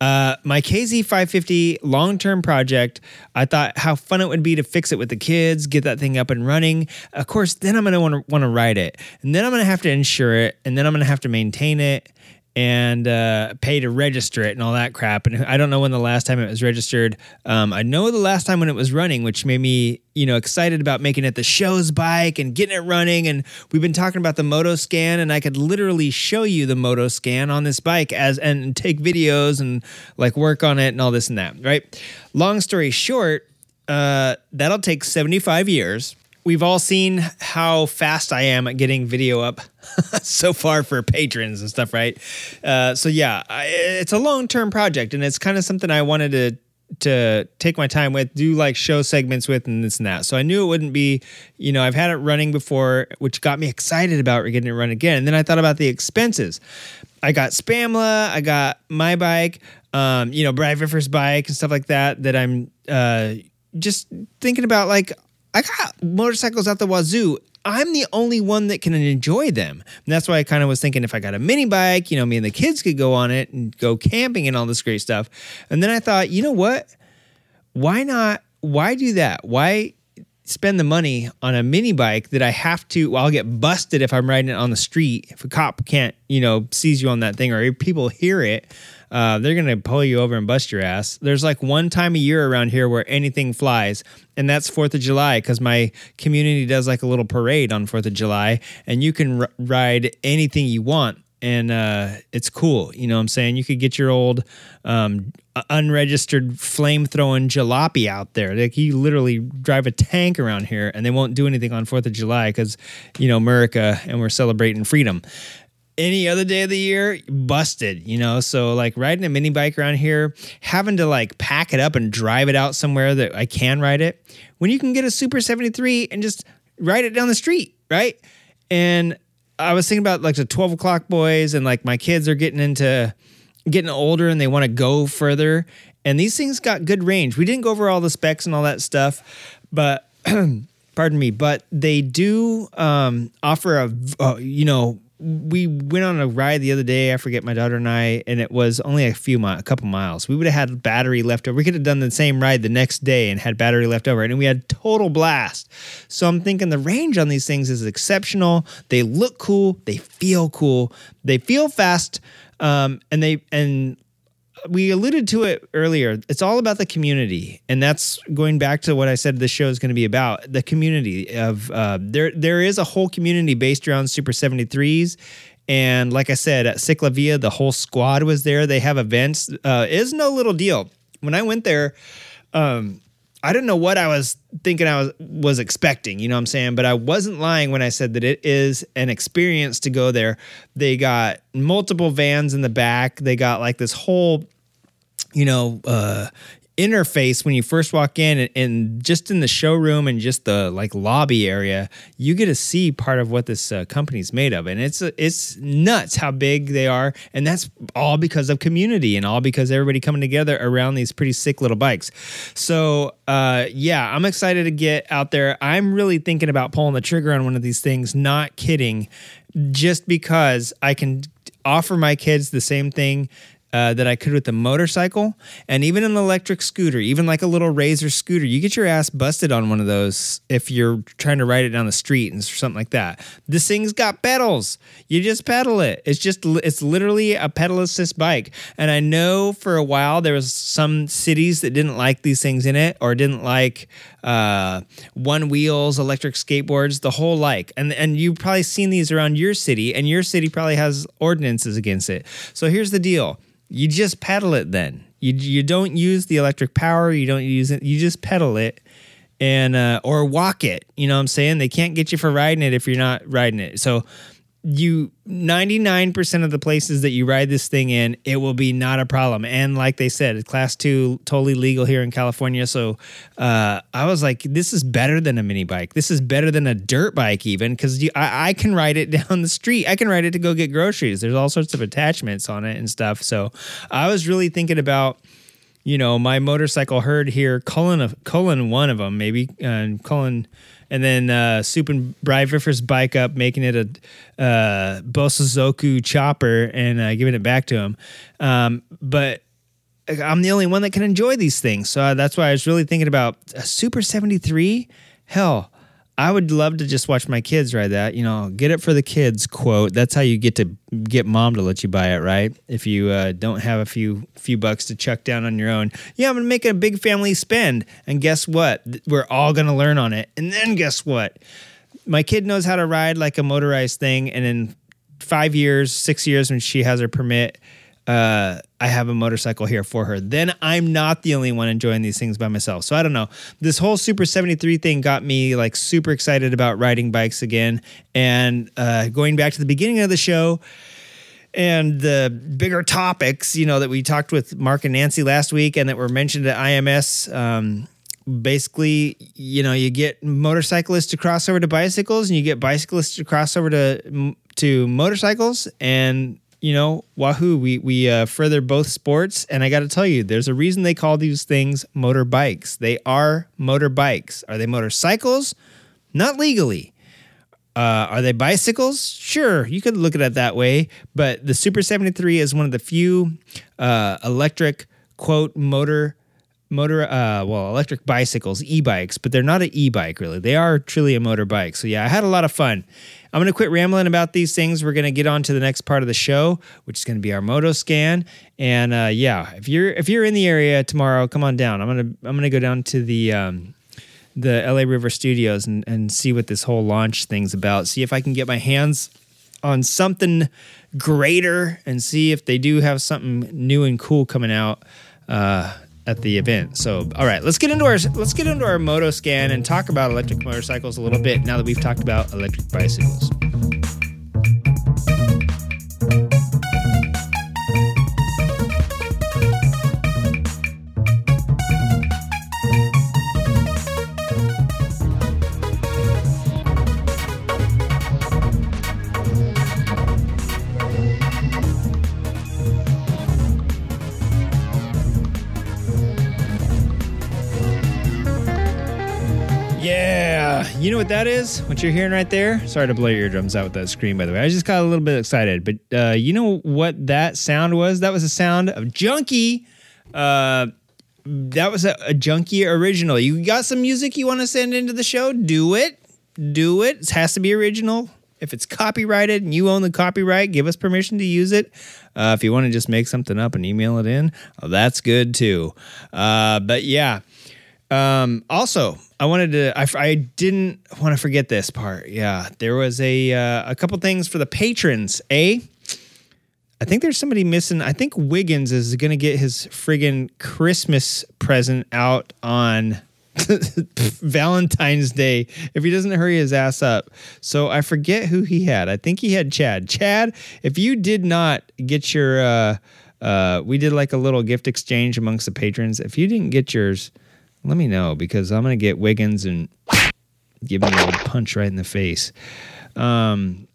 Uh, my KZ550 long term project, I thought how fun it would be to fix it with the kids, get that thing up and running. Of course, then I'm gonna want to want to ride it, and then I'm gonna have to insure it, and then I'm gonna have to maintain it and uh, pay to register it and all that crap. And I don't know when the last time it was registered. Um, I know the last time when it was running, which made me, you know, excited about making it the show's bike and getting it running. And we've been talking about the Moto Scan, and I could literally show you the Moto Scan on this bike as and take videos and like work on it and all this and that. Right. Long story short, uh, that'll take seventy five years we've all seen how fast I am at getting video up so far for patrons and stuff, right? Uh, so yeah, I, it's a long term project, and it's kind of something I wanted to to take my time with, do like show segments with, and this and that. So I knew it wouldn't be, you know, I've had it running before, which got me excited about getting it run again. And then I thought about the expenses. I got Spamla, I got my bike, um, you know, Brad Viffers' bike and stuff like that. That I'm uh, just thinking about like I got motorcycles out the wazoo. I'm the only one that can enjoy them. And that's why I kind of was thinking if I got a mini bike, you know, me and the kids could go on it and go camping and all this great stuff. And then I thought, you know what? Why not? Why do that? Why spend the money on a mini bike that I have to, well, I'll get busted if I'm riding it on the street. If a cop can't, you know, seize you on that thing or people hear it, uh, they're going to pull you over and bust your ass. There's like one time a year around here where anything flies, and that's 4th of July because my community does like a little parade on 4th of July, and you can r- ride anything you want. And uh, it's cool, you know what I'm saying? You could get your old um, unregistered flame throwing jalopy out there. Like you literally drive a tank around here, and they won't do anything on Fourth of July because you know America, and we're celebrating freedom any other day of the year, busted, you know? So, like riding a mini bike around here, having to like pack it up and drive it out somewhere that I can ride it, when you can get a Super 73 and just ride it down the street, right? And I was thinking about like the 12 o'clock boys, and like my kids are getting into getting older and they want to go further. And these things got good range. We didn't go over all the specs and all that stuff, but pardon me, but they do um, offer a, uh, you know, we went on a ride the other day. I forget my daughter and I, and it was only a few miles, a couple miles. We would have had battery left over. We could have done the same ride the next day and had battery left over, and we had total blast. So I'm thinking the range on these things is exceptional. They look cool. They feel cool. They feel fast, um, and they and we alluded to it earlier. It's all about the community, and that's going back to what I said. This show is going to be about the community of uh, there. There is a whole community based around Super 73s, and like I said, at Ciclavia, the whole squad was there. They have events. Uh, is no little deal. When I went there, um, I didn't know what I was thinking I was was expecting, you know what I'm saying? But I wasn't lying when I said that it is an experience to go there. They got multiple vans in the back. They got like this whole you know, uh, interface when you first walk in and, and, just in the showroom and just the like lobby area you get to see part of what this uh, company's made of. And it's it's nuts how big they are. And that's all because of community and all because everybody coming together around these pretty sick little bikes. So uh, yeah i'm excited to get out there. I'm really thinking about pulling the trigger on one of these things. Not kidding. Just because i can offer my kids the same thing uh, that I could with the motorcycle and even an electric scooter, even like a little razor scooter. You get your ass busted on one of those if you're trying to ride it down the street and something like that. This thing's got pedals. You just pedal it. It's just it's literally a pedal assist bike. And I know for a while there was some cities that didn't like these things in it or didn't like uh, one wheels, electric skateboards, the whole like. And and you've probably seen these around your city, and your city probably has ordinances against it. So here's the deal you just pedal it then. You you don't use the electric power. You don't use it. You just pedal it and uh, or walk it. You know what I'm saying? They can't get you for riding it if you're not riding it. So you 99% of the places that you ride this thing in it will be not a problem. And like they said class 2 totally legal here in california. So uh, i was like this is better than a mini bike. This is better than a dirt bike even because I, I can ride it down the street. I can ride it to go get groceries. There's all sorts of attachments on it and stuff. So i was really thinking about you know my motorcycle herd here cullen cullen one of them maybe and cullen and then uh, souping Bryviffer's bike up, making it a uh, Bosozoku chopper, and uh, giving it back to him. Um, but I'm the only one that can enjoy these things, so uh, that's why I was really thinking about a Super 73. Hell, I would love to just watch my kids ride that. You know, get it for the kids. Quote. That's how you get to get mom to let you buy it, right? If you uh, don't have a few few bucks to chuck down on your own. Yeah, I'm gonna make a big family spend, and guess what? We're all gonna learn on it. And then guess what? My kid knows how to ride like a motorized thing, and in five years, six years, when she has her permit, uh, I have a motorcycle here for her. Then I'm not the only one enjoying these things by myself. So I don't know. This whole Super 73 thing got me like super excited about riding bikes again. And uh, going back to the beginning of the show, and the bigger topics, you know, that we talked with Mark and Nancy last week and that were mentioned at IMS. Um, basically, you know, you get motorcyclists to cross over to bicycles and you get bicyclists to cross over to to motorcycles and you know, wahoo, we we uh, further both sports, and I got to tell you, there's a reason they call these things motorbikes. They are motorbikes. Are they motorcycles? Not legally. Uh, are they bicycles? Sure, you could look at it that way. But the Super 73 is one of the few uh, electric quote motor motor uh well electric bicycles e-bikes but they're not an e-bike really they are truly a motorbike so yeah i had a lot of fun I'm to quit rambling about these things. We're to get on to the next part of the show, which is to be our moto scan. And uh, yeah, if you're if you're in the area tomorrow, come on down. I'm gonna I'm gonna go down to the um, the LA River Studios and, and see what this whole launch thing's about. See if I can get my hands on something greater and see if they do have something new and cool coming out. Uh, at the event. So, all right, let's get into our let's get into our moto scan and talk about electric motorcycles a little bit now that we've talked about electric bicycles. You know what that is? What you're hearing right there? Sorry to blow your eardrums out with that scream, by the way. I just got a little bit excited. But uh, you know what that sound was? That was a sound of Junkie. Uh, that was a, a Junkie original. You got some music you want to send into the show? Do it. Do it. It has to be original. If it's copyrighted and you own the copyright, give us permission to use it. Uh, if you want to just make something up and email it in, well, that's good too. Uh, but yeah. Um, also, I wanted to. I, I didn't want to forget this part. Yeah, there was a uh, a couple things for the patrons. A, I think there's somebody missing. I think Wiggins is to get his friggin' Christmas present out on Valentine's Day if he doesn't hurry his ass up. So I forget who he had. I think he had Chad. Chad, if you did not get your, uh, uh, we did like a little gift exchange amongst the patrons. If you didn't get yours let me know because I'm going to get Wiggins and give him a punch right in the face. Um,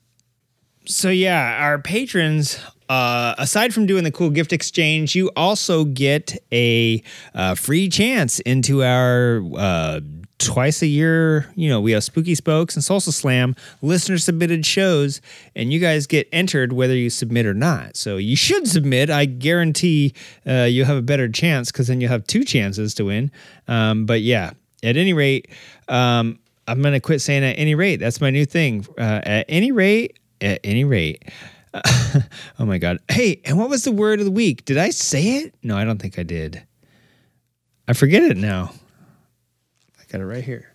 so yeah, our patrons, uh, aside from doing the cool gift exchange, you also get a uh, free chance into our uh, twice a year, you know, we have Spooky Spokes and Salsa Slam, listener submitted shows, and you guys get entered whether you submit or not. So you should submit. I guarantee uh, you'll have a better chance because then you'll have two chances to win. Um, but yeah, at any rate, um, I'm going to quit saying at any rate. That's my new thing. Uh, at any rate, at any rate. oh my God. Hey, and what was the word of the week? Did I say it? No, I don't think I did. I forget it now. Got it right here.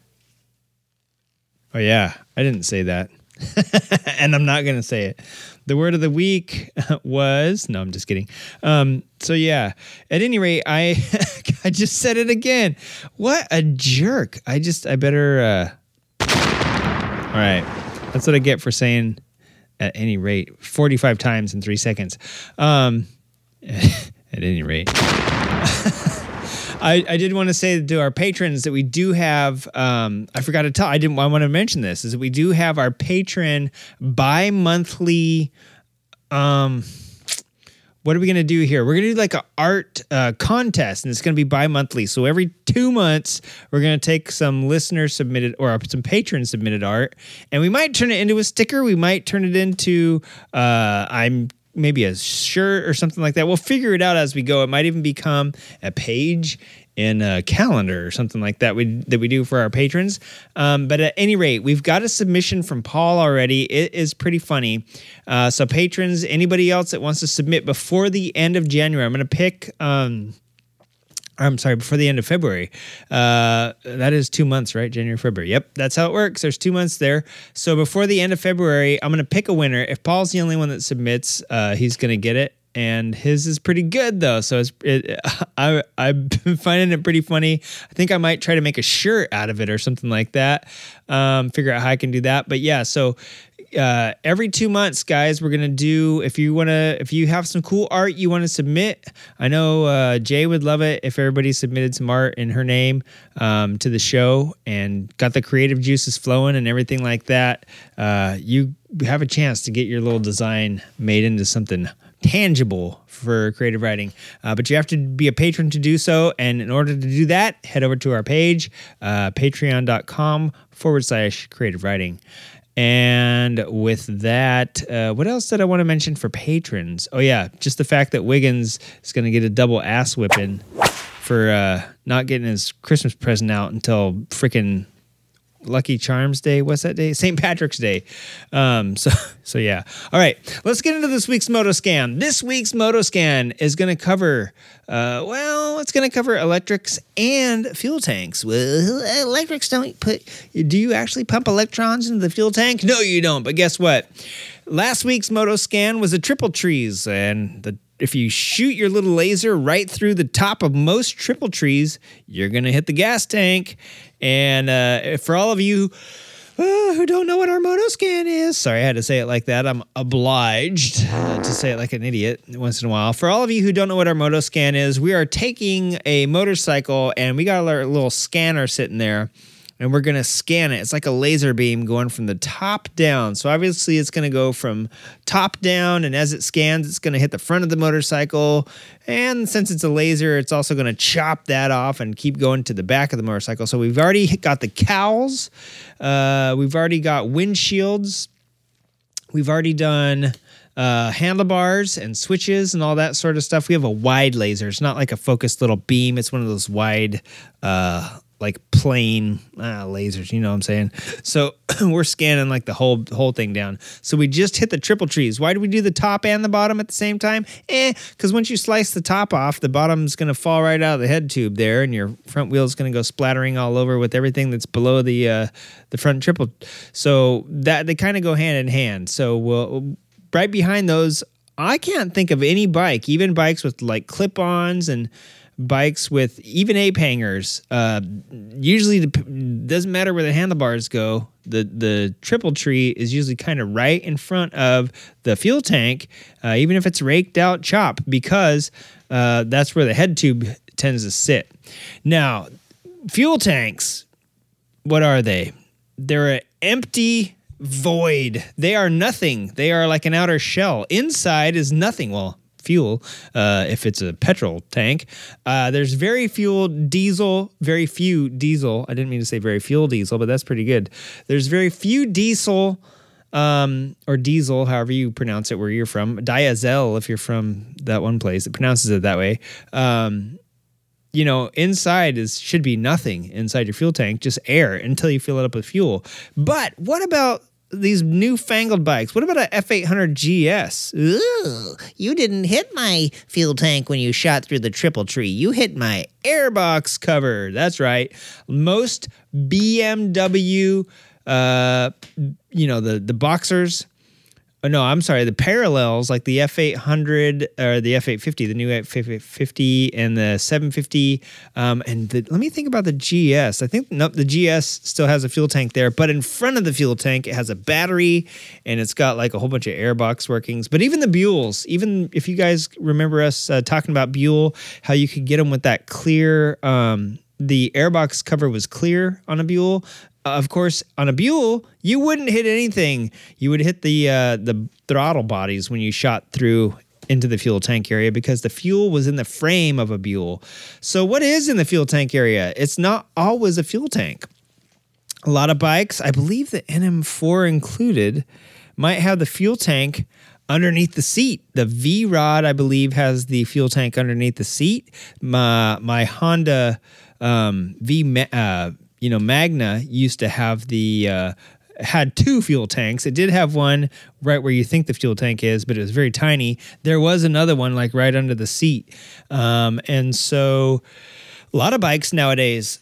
Oh, yeah. I didn't say that. and I'm not going to say it. The word of the week was no, I'm just kidding. Um, so yeah, at any rate, I I just said it again. What a jerk! I just I better. Uh... All right, that's what I get for saying at any rate 45 times in three seconds. Um, at any rate. I, I did want to say to our patrons that we do have. Um, I forgot to tell. I didn't. I want to mention this is that we do have our patron bi-monthly. Um, what are we going to do here? We're going to do like an art uh, contest, and it's going to be bi-monthly. So every two months, we're going to take some listener submitted or some patron submitted art, and we might turn it into a sticker. We might turn it into uh, I'm maybe a shirt or something like that. We'll figure it out as we go. It might even become a page in a calendar or something like that we that we do for our patrons. Um, but at any rate, we've got a submission from Paul already. It is pretty funny. Uh, so patrons, anybody else that wants to submit before the end of January, I'm going to pick. Um, I'm sorry, before the end of February. Uh, that is two months, right? January, February. Yep, that's how it works. There's two months there. So before the end of February, I'm going to pick a winner. If Paul's the only one that submits, uh, he's going to get it. And his is pretty good though, so it's it, I I've been finding it pretty funny. I think I might try to make a shirt out of it or something like that. Um, figure out how I can do that. But yeah, so uh, every two months, guys, we're gonna do. If you wanna, if you have some cool art you want to submit, I know uh, Jay would love it if everybody submitted some art in her name um, to the show and got the creative juices flowing and everything like that. Uh, you have a chance to get your little design made into something tangible for creative riding. Uh, but you have to be a patron to do so. And in order to do that, head over to our page, uh, patreon.com forward slash creative riding. And with that, uh, what else did I want to mention for patrons? Oh, yeah, just the fact that Wiggins is going to get a double ass whipping for uh, not getting his Christmas present out until freaking Lucky Charms Day. What's that day? St. Patrick's Day. Um, so, so yeah. All right, let's get into this week's Moto Scan. This week's Moto Scan is going to cover, uh, well, it's going to cover electrics and fuel tanks. Well, electrics don't put. Do you actually pump electrons into the fuel tank? No, you don't. But guess what? Last week's Moto Scan was a triple trees, and the if you shoot your little laser right through the top of most triple trees, you're going to hit the gas tank. And uh, for all of you uh, who don't know what our motoscan is, sorry, I had to say it like that. I'm obliged uh, to say it like an idiot once in a while. For all of you who don't know what our motoscan is, we are taking a motorcycle and we got our little scanner sitting there and we're going to scan it. It's like a laser beam going from the top down. So obviously it's going to go from top down and as it scans it's going to hit the front of the motorcycle and since it's a laser it's also going to chop that off and keep going to the back of the motorcycle. So we've already got the cowls. Uh, we've already got windshields. We've already done uh, handlebars and switches and all that sort of stuff. We have a wide laser. It's not like a focused little beam. It's one of those wide uh, like plane uh, lasers, you know what I'm saying? So we're scanning like the whole whole thing down. So we just hit the triple trees. Why do we do the top and the bottom at the same time? Eh, because once you slice the top off, the bottom's gonna fall right out of the head tube there, and your front wheel's gonna go splattering all over with everything that's below the uh, the front triple. So that they kind of go hand in hand. So we'll right behind those. I can't think of any bike, even bikes with like clip-ons and bikes with even ape hangers. Uh, usually, the, doesn't matter where the handlebars go. The the triple tree is usually kind of right in front of the fuel tank, uh, even if it's raked out chop, because uh, that's where the head tube tends to sit. Now, fuel tanks, what are they? They're an empty void. They are nothing. They are like an outer shell. Inside is nothing. Well, fuel uh, if it's a petrol tank. Uh, there's very few diesel, very few diesel. I didn't mean to say very fuel diesel, but that's pretty good. There's very few diesel um, or diesel, however you pronounce it where you're from. Diazel, if you're from that one place, it pronounces it that way. Um, you know, inside is should be nothing inside your fuel tank, just air until you fill it up with fuel. But what about these newfangled bikes? What about a F800 GS? Ooh, you didn't hit my fuel tank when you shot through the triple tree. You hit my airbox cover. That's right. Most BMW, uh, you know, the the boxers. Oh, no, I'm sorry. The parallels, like the F800 or the F850, the new F850 and the 750. Um, and the, let me think about the GS. I think nope, the GS still has a fuel tank there, but in front of the fuel tank, it has a battery and it's got like a whole bunch of airbox workings. But even the Buells, even if you guys remember us uh, talking about Buell, how you could get them with that clear. Um, the airbox cover was clear on a Buell. Uh, of course, on a Buell, you wouldn't hit anything. You would hit the uh, the throttle bodies when you shot through into the fuel tank area because the fuel was in the frame of a Buell. So, what is in the fuel tank area? It's not always a fuel tank. A lot of bikes, I believe the NM4 included, might have the fuel tank underneath the seat. The V Rod, I believe, has the fuel tank underneath the seat. My my Honda um, V uh, you know Magna used to have the uh, had two fuel tanks. It did have one right where you think the fuel tank is, but it was very tiny. There was another one like right under the seat, um, and so a lot of bikes nowadays.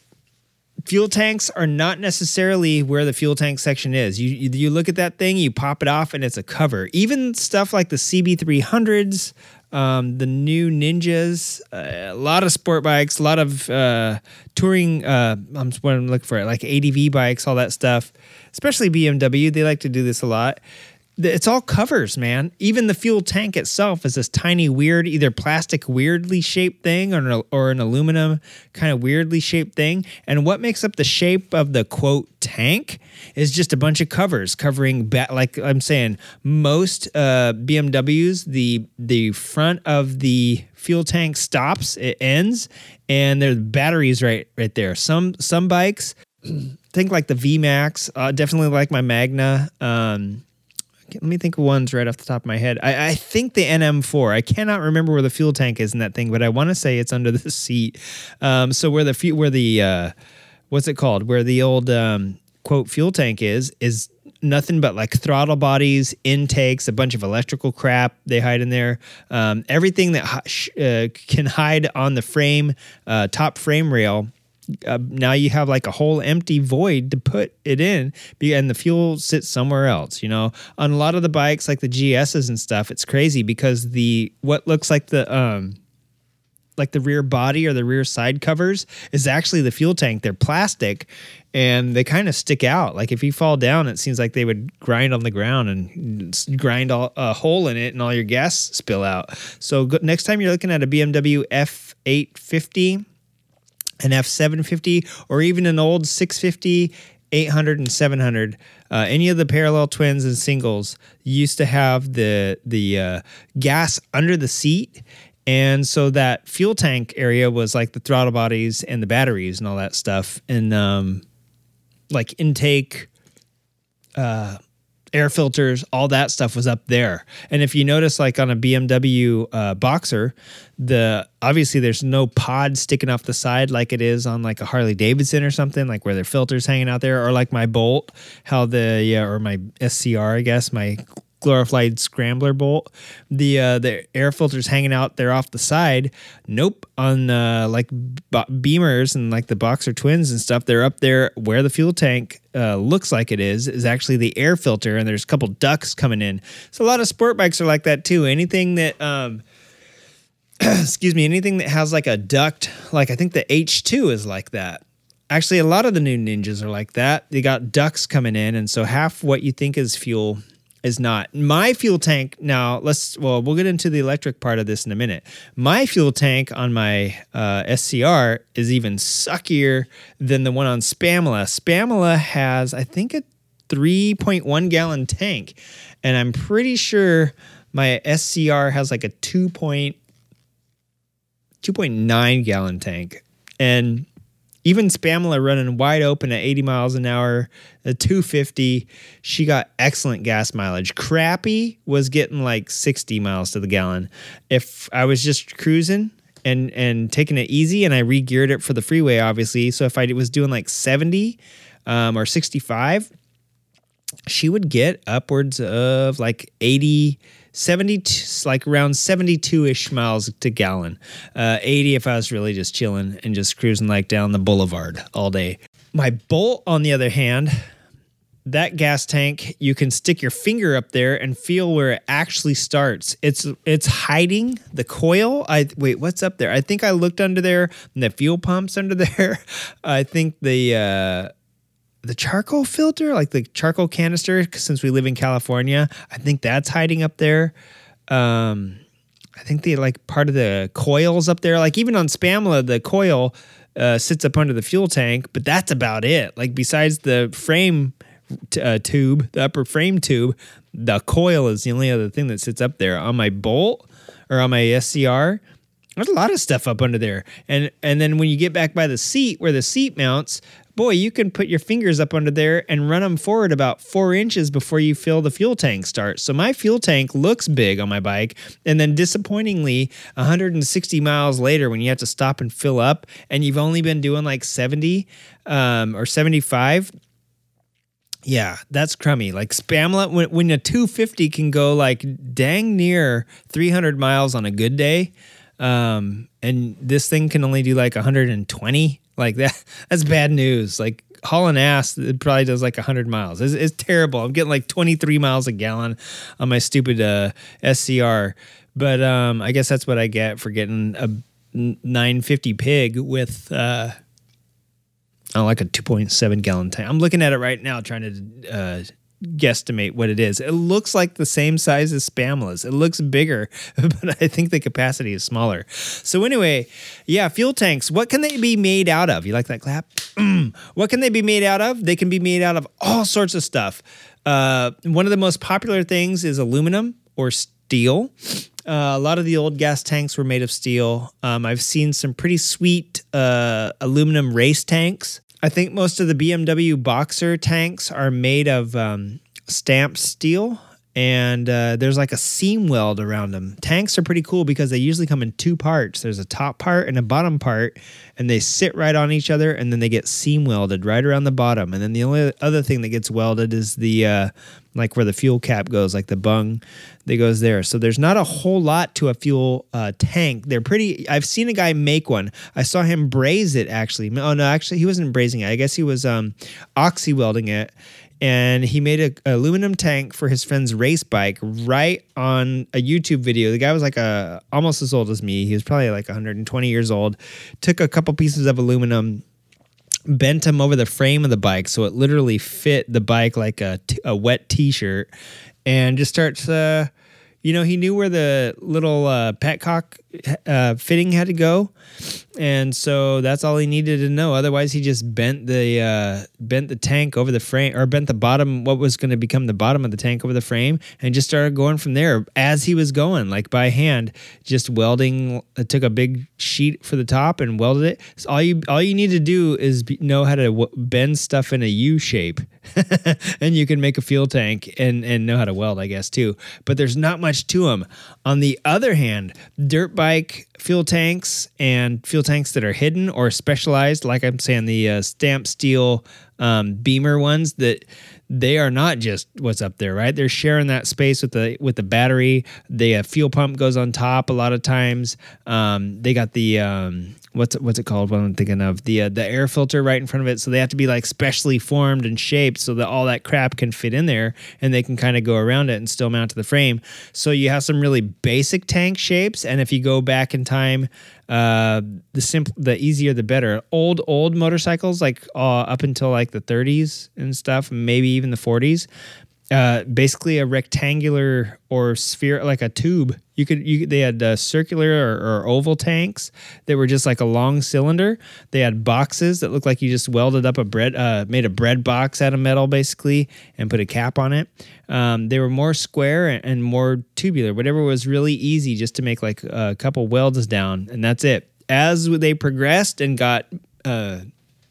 Fuel tanks are not necessarily where the fuel tank section is. You, you look at that thing, you pop it off, and it's a cover. Even stuff like the CB300s, um, the new Ninjas, uh, a lot of sport bikes, a lot of uh, touring. Uh, I'm what I'm looking for, like ADV bikes, all that stuff. Especially BMW, they like to do this a lot. It's all covers, man. Even the fuel tank itself is this tiny, weird, either plastic, weirdly shaped thing or an, or an aluminum kind of weirdly shaped thing. And what makes up the shape of the quote tank is just a bunch of covers covering, ba- like I'm saying, most uh, BMWs, the the front of the fuel tank stops, it ends, and there's batteries right right there. Some some bikes, think like the V Max, uh, definitely like my Magna. Um, let me think of ones right off the top of my head. I, I, think the NM4. I cannot remember where the fuel tank is in that thing, but I want to say it's under the seat. Um, so where the where the uh, what's it called? Where the old um, quote fuel tank is is nothing but like throttle bodies, intakes, a bunch of electrical crap they hide in there. Um, everything that uh, can hide on the frame, uh, top frame rail uh, now you have like a whole empty void to put it in and the fuel sits somewhere else you know? On a lot of the bikes like the gs's and stuff it's crazy because the what looks like the um like the rear body or the rear side covers is actually the fuel tank. They're plastic and they kind of stick out. Like if you fall down it seems like they would grind on the ground and grind all, a hole in it and all your gas spill out. So go, next time you're looking at a bmw f850 an F750, or even an old 650, 800, and 700. Uh, any of the parallel twins and singles used to have the the uh, gas under the seat, and so that fuel tank area was like the throttle bodies and the batteries and all that stuff, and um, like intake. Uh, air filters, all that stuff was up there. And if you notice, like on a BMW uh, Boxer, the obviously there's no pod sticking off the side like it is on like a Harley Davidson or something, like where their filters hanging out there, or like my Bolt, how the yeah, or my SCR, I guess my glorified scrambler bolt. The uh, the air filters hanging out there off the side. Nope, on uh, like Beamers and like the Boxer Twins and stuff, they're up there where the fuel tank uh, looks like it is is actually the air filter, and there's a couple ducts coming in. So a lot of sport bikes are like that too. Anything that um, excuse me, anything that has like a duct, like I think the H2 is like that. Actually, a lot of the new ninjas are like that. They got ducts coming in, and so half what you think is fuel is not. My fuel tank now, let's well, we'll get into the electric part of this in a minute. My fuel tank on my uh, SCR is even suckier than the one on Spamla. Spamla has, I think, a 3.1 gallon tank, and I'm pretty sure My SCR has like a 2 point, 2.9 gallon tank. And even Spamla running wide open at 80 miles an hour, a 250, she got excellent gas mileage. Crappy was getting like 60 miles to the gallon. If I was just cruising and and taking it easy and I re-geared it for the freeway obviously, so if I was doing like 70 um, or 65, she would get upwards of like 80 70 like around 72ish miles to gallon. Uh, 80 if i was really just chilling and just cruising like down the boulevard all day. My bolt on the other hand that gas tank you can stick your finger up there and feel where it actually starts. It's it's hiding the coil. I wait what's up there? I think i looked under there and the fuel pumps under there. I think the uh the charcoal filter, like the charcoal canister, since we live in California, I think that's hiding up there. Um, I think they like part of the coils up there. Like even on Spamla, the coil uh, sits up under the fuel tank, but that's about it. Like besides the frame t- uh, tube, the upper frame tube, the coil is the only other thing that sits up there. On my Bolt or on my SCR, there's a lot of stuff up under there. And and then when you get back by the seat where the seat mounts, boy, you can put your fingers up under there and run them forward about four inches before you feel the fuel tank start. So my fuel tank looks big on my bike. And then disappointingly, 160 miles later, when you have to stop and fill up and you've only been doing like 70 um, or 75, yeah, that's crummy. Like Spamlet, when, when a 250 can go like dang near 300 miles on a good day, um, and this thing can only do like 120, like that, that's bad news. Like hauling ass, it probably does like 100 miles. It's, it's terrible. I'm getting like 23 miles a gallon on my stupid uh, SCR. But um, I guess that's what I get for getting a 950 pig with. Uh, I like a 2.7 gallon tank. I'm looking at it right now, trying to uh, guesstimate what it is. It looks like the same size as Spamla's. It looks bigger, but I think the capacity is smaller. So anyway, yeah, fuel tanks. What can they be made out of? You like that clap? what can they be made out of? They can be made out of all sorts of stuff. Uh, one of the most popular things is aluminum or steel. Uh, a lot of the old gas tanks were made of steel. Um, I've seen some pretty sweet uh, aluminum race tanks. I think most of the BMW Boxer tanks are made of um, stamped steel, and uh, there's like a seam weld around them. Tanks are pretty cool because they usually come in two parts. There's a top part and a bottom part, and they sit right on each other, and then they get seam welded right around the bottom. And then the only other thing that gets welded is the uh, like where the fuel cap goes, like the bung that goes there. So there's not a whole lot to a fuel uh, tank. They're pretty. I've seen a guy make one. I saw him braze it actually. Oh no, actually he wasn't brazing it. I guess he was um, oxy welding it. And he made a, a aluminum tank for his friend's race bike right on a YouTube video. The guy was like a almost as old as me. He was probably like 120 years old. Took a couple pieces of aluminum, bent them over the frame of the bike so it literally fit the bike like a, t- a wet t-shirt and just starts uh you know he knew where the little uh, petcock uh, fitting had to go. And so that's all he needed to know. Otherwise he just bent the uh, bent the tank over the frame or bent the bottom what was going to become the bottom of the tank over the frame and just started going from there as he was going like by hand just welding uh, took a big sheet for the top and welded it. So all you all you need to do is be, know how to w- bend stuff in a u shape. And you can make a fuel tank and and know how to weld i guess too. But there's not much to them on the other hand dirt bike fuel tanks and fuel tanks that are hidden or specialized, like I'm saying, the uh, stamp steel um, beamer ones that they are not just what's up there, right? They're sharing that space with the with the battery. The uh, fuel pump goes on top a lot of times. Um, they got the um, what's what's it called? What I'm thinking of the uh, the air filter right in front of it, so they have to be like specially formed and shaped so that all that crap can fit in there, and they can kind of go around it and still mount to the frame. So you have some really basic tank shapes, and if you go back in time, uh, the simple, the easier the better. Old old motorcycles, like uh, up until like the 30s and stuff, maybe even the 40s. Uh, basically a rectangular or sphere, like a tube. You could, you they had uh, circular or, or oval tanks that were just like a long cylinder. They had boxes that looked like you just welded up a bread, uh, made a bread box out of metal basically, and put a cap on it. Um, they were more square and, and more tubular, whatever was really easy, just to make like a couple welds down, and that's it. As they progressed and got uh,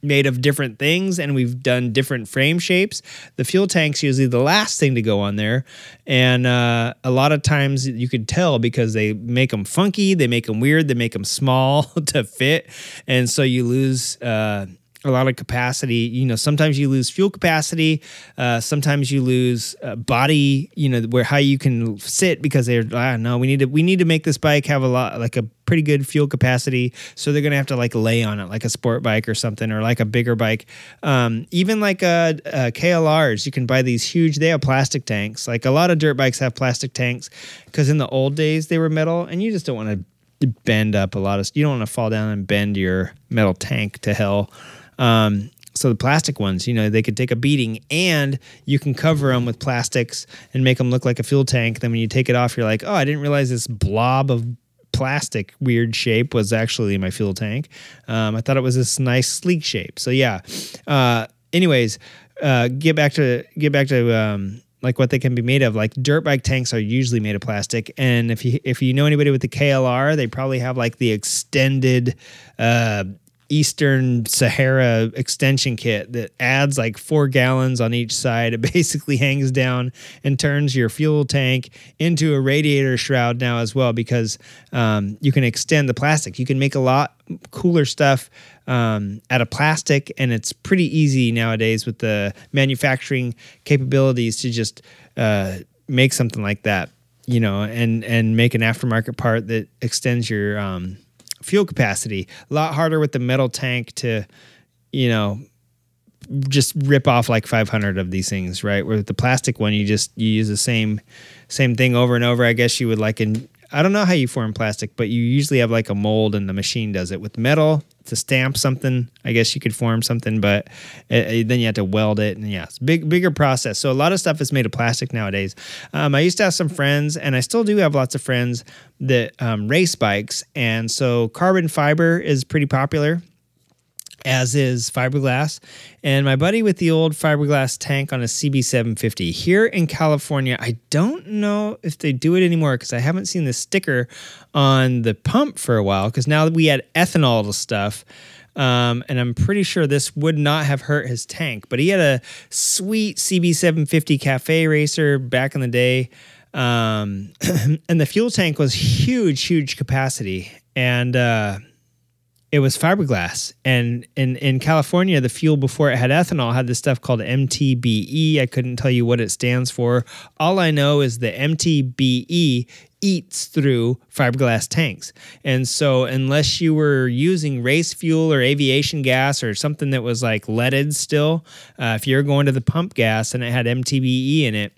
made of different things and we've done different frame shapes. The fuel tank's usually the last thing to go on there. And uh, a lot of times you could tell because they make them funky, they make them weird, they make them small to fit. And so you lose. Uh, a lot of capacity. You know, sometimes you lose fuel capacity. Uh, sometimes you lose uh, body. You know, where how you can sit because they're ah no, we need to we need to make this bike have a lot like a pretty good fuel capacity. So they're gonna have to like lay on it like a sport bike or something or like a bigger bike. Um, even like a, a KLRs, you can buy these huge. They have plastic tanks. Like a lot of dirt bikes have plastic tanks because in the old days they were metal, and you just don't want to bend up a lot of. You don't want to fall down and bend your metal tank to hell. Um, so the plastic ones, you know, they could take a beating, and you can cover them with plastics and make them look like a fuel tank. Then when you take it off, you're like, oh, I didn't realize this blob of plastic weird shape was actually my fuel tank. Um, I thought it was this nice sleek shape. So yeah. Uh, anyways, uh, get back to get back to um, like what they can be made of. Like dirt bike tanks are usually made of plastic, and if you if you know anybody with the KLR, they probably have like the extended. Uh, Eastern Sahara extension kit that adds like four gallons on each side. It basically hangs down and turns your fuel tank into a radiator shroud now as well because um, you can extend the plastic. You can make a lot cooler stuff um, out of plastic, and it's pretty easy nowadays with the manufacturing capabilities to just uh, make something like that, you know, and and make an aftermarket part that extends your um, fuel capacity. A lot harder with the metal tank to, you know, just rip off like 500 of these things, right? Where with the plastic one, you just you use the same same thing over and over. I guess you would like in I don't know how you form plastic, but you usually have like a mold and the machine does it. With metal, to stamp something, I guess you could form something, but uh, then you have to weld it. And yeah, it's big, bigger process. So a lot of stuff is made of plastic nowadays. Um, I used to have some friends, and I still do have lots of friends that um, race bikes. And so carbon fiber is pretty popular as is fiberglass. And my buddy with the old fiberglass tank on a CB750 here in California, I don't know if they do it anymore because I haven't seen the sticker on the pump for a while. Because now that we add ethanol to stuff, um, and I'm pretty sure this would not have hurt his tank. But he had a sweet CB750 Cafe Racer back in the day. Um, and the fuel tank was huge, huge capacity. And, uh, it was fiberglass. And in, in California, the fuel before it had ethanol had this stuff called MTBE. I couldn't tell you what it stands for. All I know is the MTBE eats through fiberglass tanks. And so, unless you were using race fuel or aviation gas or something that was like leaded still, uh, if you're going to the pump gas and it had MTBE in it,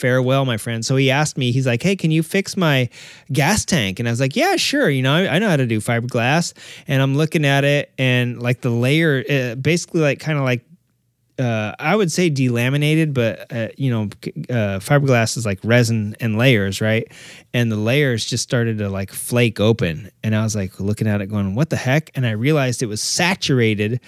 farewell, my friend. So he asked me, he's like, hey, can you fix my gas tank? And I was like, yeah, sure. You know, I, I know how to do fiberglass. And I'm looking at it and like the layer, uh, basically like kind of like, uh, I would say delaminated, but uh, you know, uh, fiberglass is like resin and layers, right? And the layers just started to like flake open, and I was like looking at it, going, "What the heck?" And I realized it was saturated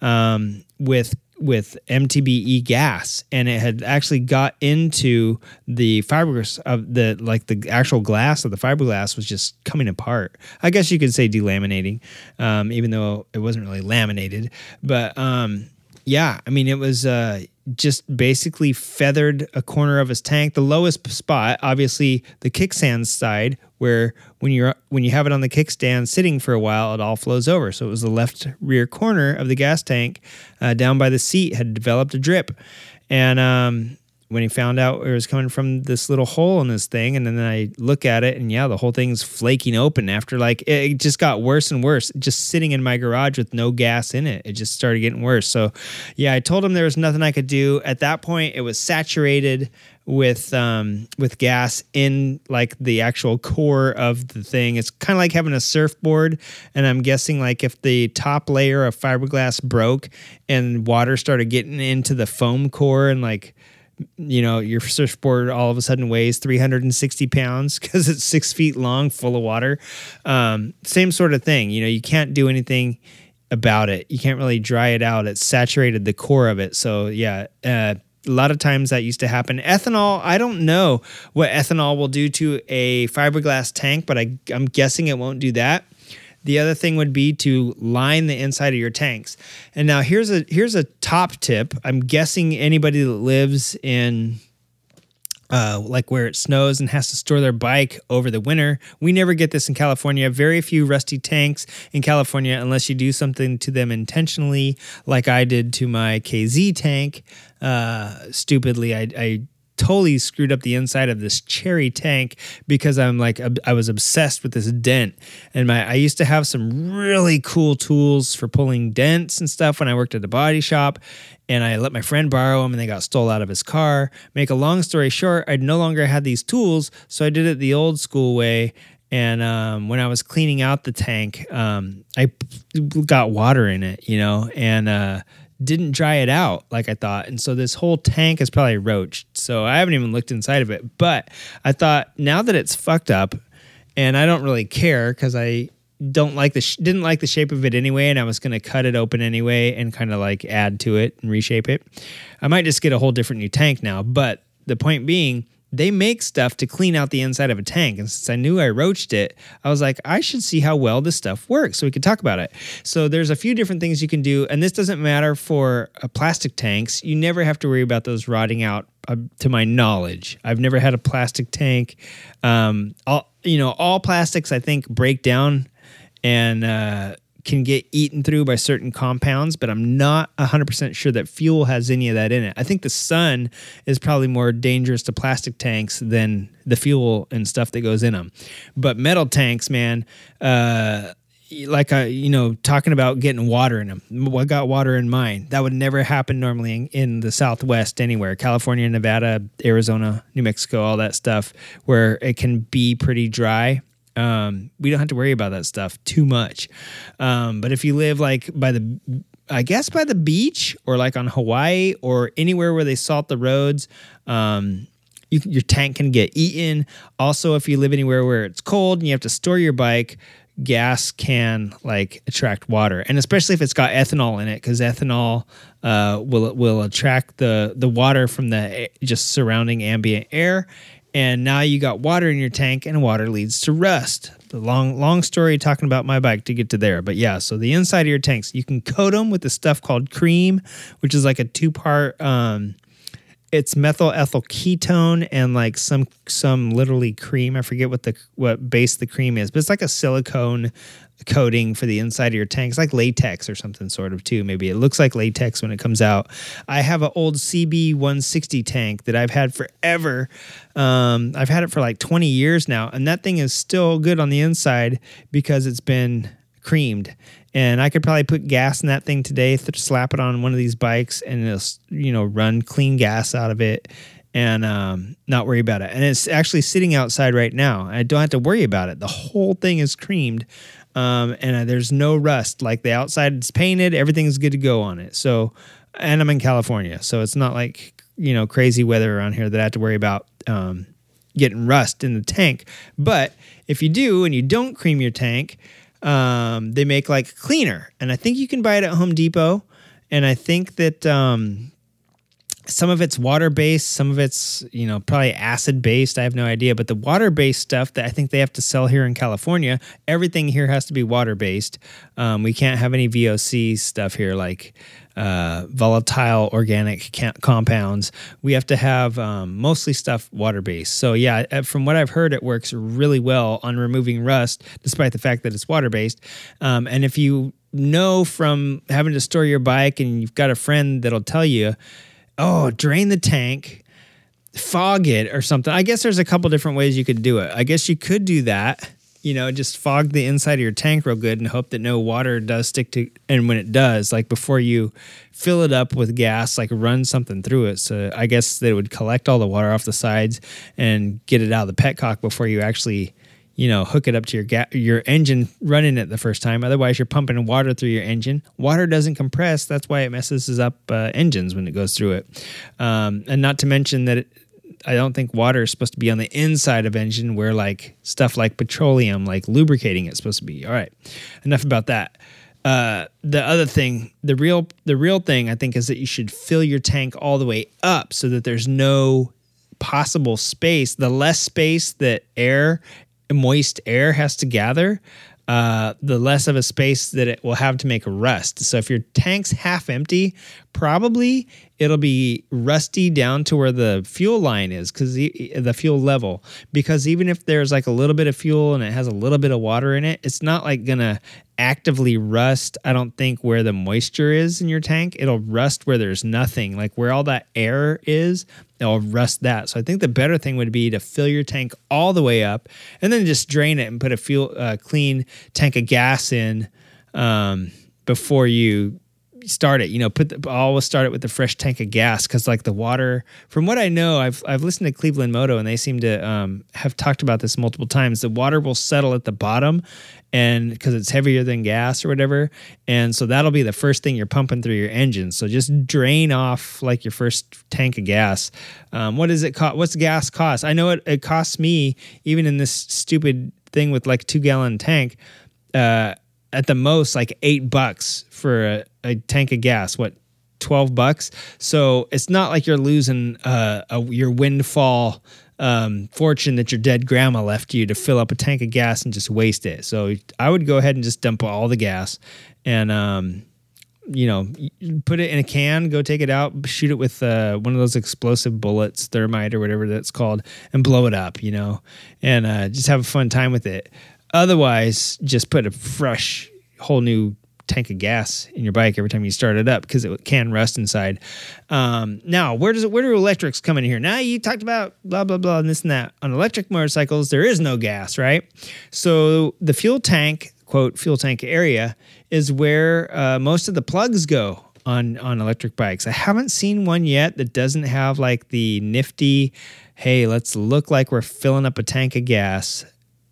um, with with MTBE gas, and it had actually got into the fibers of the like the actual glass of the fiberglass was just coming apart. I guess you could say delaminating, um, even though it wasn't really laminated. But um, yeah, I mean it was. Uh, just basically feathered a corner of his tank. The lowest spot, obviously, the kickstand side, where when you're when you have it on the kickstand sitting for a while, it all flows over. So it was the left rear corner of the gas tank, uh, down by the seat, had developed a drip, and um, when he found out it was coming from this little hole in this thing and then i look at it and yeah the whole thing's flaking open after like it just got worse and worse just sitting in my garage with no gas in it. It just started getting worse. So yeah i told him there was nothing i could do. At that point it was saturated with um, with gas in like the actual core of the thing. It's kind of like having a surfboard, and I'm guessing like if the top layer of fiberglass broke and water started getting into the foam core and like you know, your surfboard all of a sudden weighs 360 pounds because it's six feet long, full of water. Um, same sort of thing. You know, you can't do anything about it. You can't really dry it out. It's saturated the core of it. So yeah, uh, a lot of times that used to happen. Ethanol, I don't know what ethanol will do to a fiberglass tank, but I, I'm guessing it won't do that. The other thing would be to line the inside of your tanks. And now here's a here's a top tip. I'm guessing anybody that lives in uh, like where it snows and has to store their bike over the winter. We never get this in California. Very few rusty tanks in California unless you do something to them intentionally, like I did to my KZ tank. Uh, stupidly, I, I totally screwed up the inside of this cherry tank because I'm like I was obsessed with this dent and my I used to have some really cool tools for pulling dents and stuff when I worked at the body shop and I let my friend borrow them and they got stole out of his car. Make a long story short, I no longer had these tools, so I did it the old school way. And um, when I was cleaning out the tank, um, I got water in it, you know, and uh, didn't dry it out like I thought. And so this whole tank is probably roached. So I haven't even looked inside of it. But I thought now that it's fucked up, and I don't really care because I don't like the sh- didn't like the shape of it anyway, and I was gonna cut it open anyway and kind of like add to it and reshape it. I might just get a whole different new tank now. But the point being, they make stuff to clean out the inside of a tank, and since I knew I roached it, I was like, I should see how well this stuff works so we could talk about it. So there's a few different things you can do, and this doesn't matter for uh, plastic tanks. You never have to worry about those rotting out. Uh, to my knowledge, I've never had a plastic tank. Um, all you know, all plastics I think break down and uh, can get eaten through by certain compounds, but I'm not 100% sure that fuel has any of that in it. I think the sun is probably more dangerous to plastic tanks than the fuel and stuff that goes in them. But metal tanks, man, uh, like I, you know, talking about getting water in them. I got water in mine. That would never happen normally in, in the Southwest anywhere. California, Nevada, Arizona, New Mexico, all that stuff where it can be pretty dry. Um, we don't have to worry about that stuff too much. Um, but if you live like by the, I guess by the beach or like on Hawaii or anywhere where they salt the roads, um, you, your tank can get eaten. Also, if you live anywhere where it's cold and you have to store your bike, gas can like attract water, and especially if it's got ethanol in it, because ethanol uh, will will attract the the water from the just surrounding ambient air. And now you got water in your tank, and water leads to rust. The long long story talking about my bike to get to there, but yeah. So the inside of your tanks, you can coat them with the stuff called cream, which is like a two part. Um, it's methyl ethyl ketone and like some some literally cream. I forget what the what base the cream is, but it's like a silicone coating for the inside of your tank. It's like latex or something sort of too. Maybe it looks like latex when it comes out. I have an old CB 160 tank that I've had forever. Um, I've had it for like 20 years now, and that thing is still good on the inside because it's been creamed. And I could probably put gas in that thing today, slap it on one of these bikes, and it'll you know run clean gas out of it, and um, not worry about it. And it's actually sitting outside right now. I don't have to worry about it. The whole thing is creamed, um, and uh, there's no rust. Like the outside is painted, everything's good to go on it. So, and I'm in California, so it's not like you know crazy weather around here that I have to worry about. Um, getting rust in the tank. But if you do and you don't cream your tank, um, they make like cleaner, and I think you can buy it at Home Depot. And I think that um, some of it's water based, some of it's you know probably acid based. I have no idea, but the water based stuff that I think they have to sell here in California, everything here has to be water based. Um, we can't have any VOC stuff here like uh, volatile organic ca- compounds. We have to have um, mostly stuff water based. So yeah, from what I've heard, it works really well on removing rust, despite the fact that it's water based. Um, and if you know from having to store your bike and you've got a friend that'll tell you, oh, drain the tank, fog it or something. I guess there's a couple different ways you could do it. I guess you could do that. You know, just fog the inside of your tank real good and hope that no water does stick to. And when it does, like before you fill it up with gas, like run something through it. So I guess that it would collect all the water off the sides and get it out of the petcock before you actually you know, hook it up to your ga- your engine running it the first time. Otherwise, you're pumping water through your engine. Water doesn't compress. That's why it messes up uh, engines when it goes through it. Um, and not to mention that it, I don't think water is supposed to be on the inside of engine where like stuff like petroleum, like lubricating, it's supposed to be. All right, enough about that. Uh, the other thing, the real the real thing, I think, is that you should fill your tank all the way up so that there's no possible space. The less space that air, moist air, has to gather, uh, the less of a space that it will have to make a rust. So if your tank's half empty, probably it'll be rusty down to where the fuel line is because the, the fuel level. Because even if there's like a little bit of fuel and it has a little bit of water in it, it's not like gonna actively rust. I don't think where the moisture is in your tank. It'll rust where there's nothing, like where all that air is. It'll rust that. So I think the better thing would be to fill your tank all the way up and then just drain it and put a fuel uh, clean tank of gas in um, before you start it. You know, put the, always start it with a fresh tank of gas because like the water. From what I know, I've I've listened to Cleveland Moto and they seem to um, have talked about this multiple times. The water will settle at the bottom, and because it's heavier than gas or whatever, and so that'll be the first thing you're pumping through your engine. So just drain off like your first tank of gas. Um, what does it cost? What's gas cost? I know it, it costs me even in this stupid thing with like two gallon tank. Uh, at the most like eight bucks for a, a tank of gas. What, twelve bucks? So it's not like you're losing uh, a, your windfall um, fortune that your dead grandma left you to fill up a tank of gas and just waste it. So I would go ahead and just dump all the gas and. Um, you know, put it in a can, go take it out, shoot it with uh, one of those explosive bullets, thermite or whatever that's called, and blow it up, you know, and uh, just have a fun time with it. Otherwise, just put a fresh, whole new tank of gas in your bike every time you start it up because it can rust inside. Um, now, where does it, where do electrics come in here? Now you talked about blah blah blah and this and that. On electric motorcycles, there is no gas, right? So the fuel tank, quote fuel tank area, is where uh, most of the plugs go on on electric bikes. I haven't seen one yet that doesn't have like the nifty, hey, let's look like we're filling up a tank of gas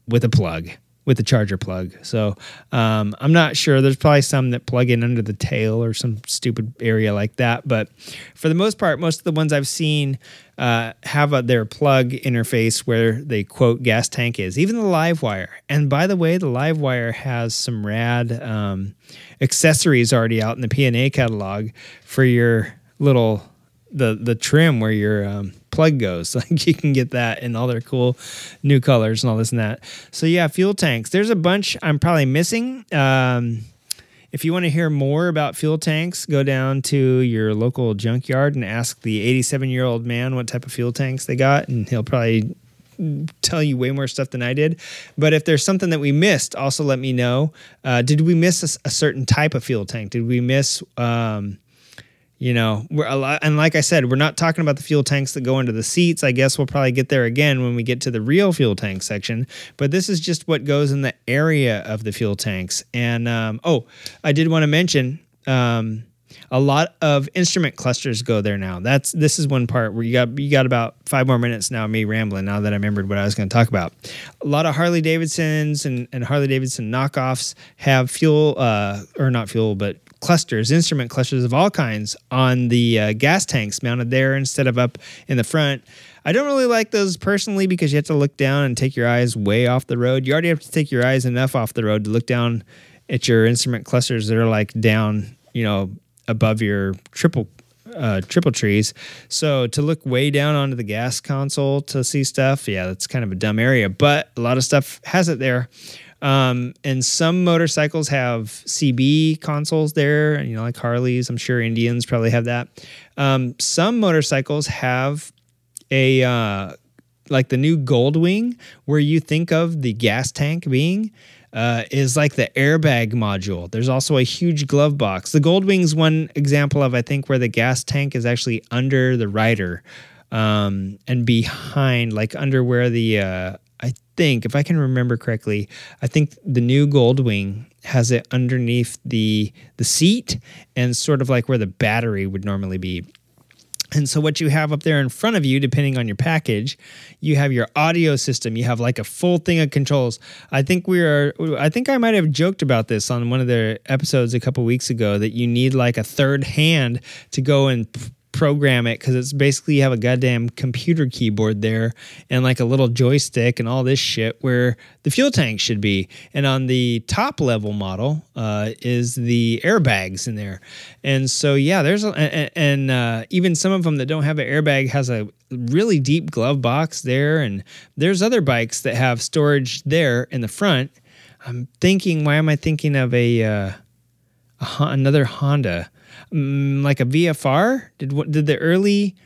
with a plug with the charger plug. So um, I'm not sure. There's probably some that plug in under the tail or some stupid area like that. But for the most part, most of the ones I've seen uh, have a, their plug interface where the quote gas tank is. Even the LiveWire. And by the way, the LiveWire has some rad um, accessories already out in the P&A catalog for your little the the trim where your um, plug goes. Like you can get that in all their cool new colors and all this and that. So yeah, fuel tanks. There's a bunch I'm probably missing. Um, if you want to hear more about fuel tanks, go down to your local junkyard and ask the 87 year old man what type of fuel tanks they got, and he'll probably tell you way more stuff than I did. But if there's something that we missed, also let me know. Uh, did we miss a, a, certain type of fuel tank? Did we miss? Um, you know we're a lot and like i said we're not talking about the fuel tanks that go into the seats. I guess we'll probably get there again when we get to the real fuel tank section but this is just what goes in the area of the fuel tanks. And um, oh i did want to mention um, a lot of instrument clusters go there now. That's this is one part where you got you got about five more minutes now me rambling now that i remembered what i was going to talk about. A lot of harley davidsons and, and harley davidson knockoffs have fuel uh, or not fuel but clusters, instrument clusters of all kinds on the uh, gas tanks mounted there instead of up in the front. I don't really like those personally because you have to look down and take your eyes way off the road. You already have to take your eyes enough off the road to look down at your instrument clusters that are like down, you know, above your triple uh, triple trees. So to look way down onto the gas console to see stuff, yeah, that's kind of a dumb area. But a lot of stuff has it there. Um, and some motorcycles have CB consoles there, and you know, like Harleys. I'm sure Indians probably have that. Um, some motorcycles have a uh, like the new Goldwing, where you think of the gas tank being. Uh, is like the airbag module. There's also a huge glove box. The Goldwing's one example of I think where the gas tank is actually under the rider um, and behind, like under where the uh, I think, if I can remember correctly, I think the new Goldwing has it underneath the the seat and sort of like where the battery would normally be. And so, what you have up there in front of you, depending on your package, you have your audio system. You have like a full thing of controls. I think we are. I think I might have joked about this on one of the episodes a couple weeks ago that you need like a third hand to go and program it because it's basically you have a goddamn computer keyboard there and like a little joystick and all this shit where the fuel tank should be. And on the top level model uh, is the airbags in there. And so yeah, there's a, and, and uh, even some of them that don't have an airbag has a really deep glove box there. And there's other bikes that have storage there in the front. I'm thinking, why am I thinking of a, uh, a another Honda? Mm, like a VFR? Did what did the early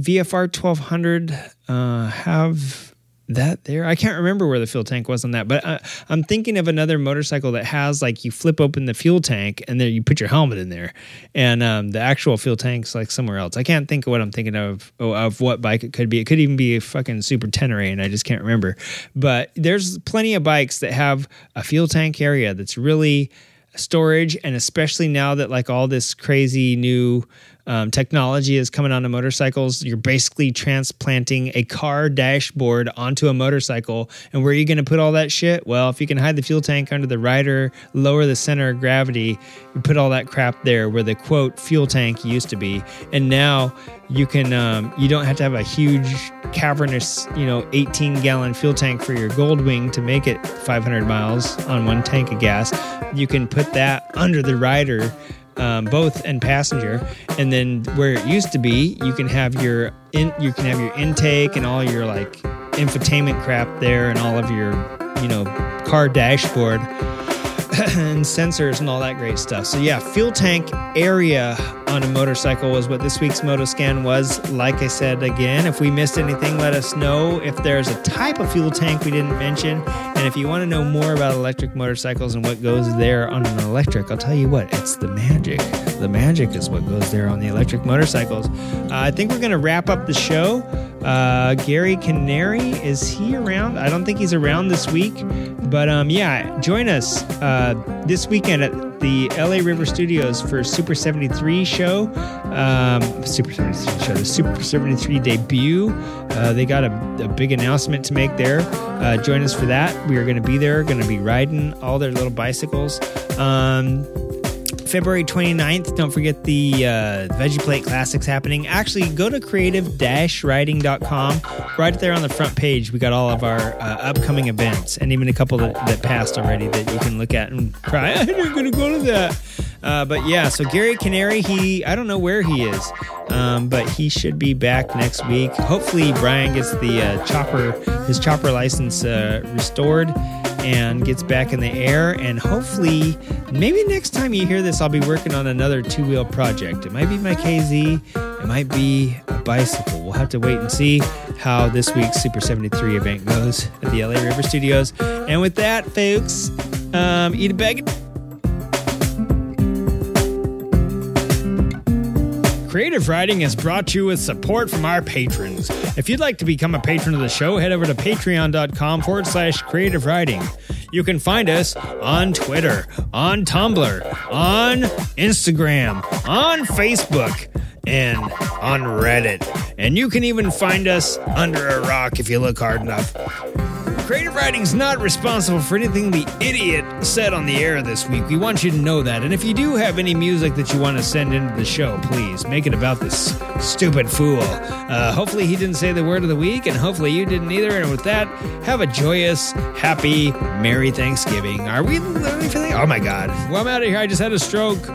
VFR 1200 uh, have that there? I can't remember where the fuel tank was on that, but I, I'm thinking of another motorcycle that has like you flip open the fuel tank and then you put your helmet in there, and um, the actual fuel tank's like somewhere else. I can't think of what I'm thinking of of what bike it could be. It could even be a fucking Super Tenere, and I just can't remember. But there's plenty of bikes that have a fuel tank area that's really storage and especially now that like all this crazy new um, technology is coming onto motorcycles. You're basically transplanting a car dashboard onto a motorcycle. And where are you going to put all that shit? Well if you can hide the fuel tank under the rider lower the center of gravity you put all that crap there where the quote fuel tank used to be. And now you can um, you don't have to have a huge cavernous you know 18 gallon fuel tank for your goldwing to make it 500 miles on one tank of gas. You can put that under the rider um, both and passenger and then where it used to be you can have your in you can have your intake and all your like infotainment crap there and all of your you know car dashboard and sensors and all that great stuff. So yeah, fuel tank area on a motorcycle was what this week's Motoscan was. Like I said again, if we missed anything, let us know. If there's a type of fuel tank we didn't mention, and if you want to know more about electric motorcycles and what goes there on an electric, I'll tell you what, it's the magic. The magic is what goes there on the electric motorcycles. Uh, I think we're gonna wrap up the show. Uh, Gary Canary is he around? I don't think he's around this week, but um, yeah, join us uh, this weekend at the LA River Studios for Super 73 show. Um, Super 73 show, the Super 73 debut. Uh, they got a, a big announcement to make there. Uh, join us for that. We are going to be there, going to be riding all their little bicycles. Um, February 29th, don't forget the uh, Veggie Plate Classics happening. Actually, go to creative riding.com. Right there on the front page, we got all of our uh, upcoming events and even a couple that, that passed already that you can look at and cry, I'm not going to go to that. Uh, but yeah, so Gary Canary, he, I don't know where he is, um, but he should be back next week. Hopefully, Brian gets the uh, chopper, his chopper license uh, restored and gets back in the air. And hopefully, maybe next time you hear this, I'll be working on another two wheel project. It might be my KZ, it might be a bicycle. We'll have to wait and see how this week's Super 73 event goes at the LA River Studios. And with that, folks, um, eat a bag of. Creative Riding is brought to you with support from our patrons. If you'd like to become a patron of the show, head over to patreon.com forward slash creative riding. You can find us on Twitter, on Tumblr, on Instagram, on Facebook, and on Reddit. And you can even find us under a rock if you look hard enough. Creative Riding's not responsible for anything the idiot said on the air this week. We want you to know that. And if you do have any music that you want to send into the show, please make it about this stupid fool. Uh, hopefully, he didn't say the word of the week, and hopefully, you didn't either. And with that, have a joyous, happy, Merry Thanksgiving. Are we, we feeling? Oh my God. Well, I'm out of here. I just had a stroke.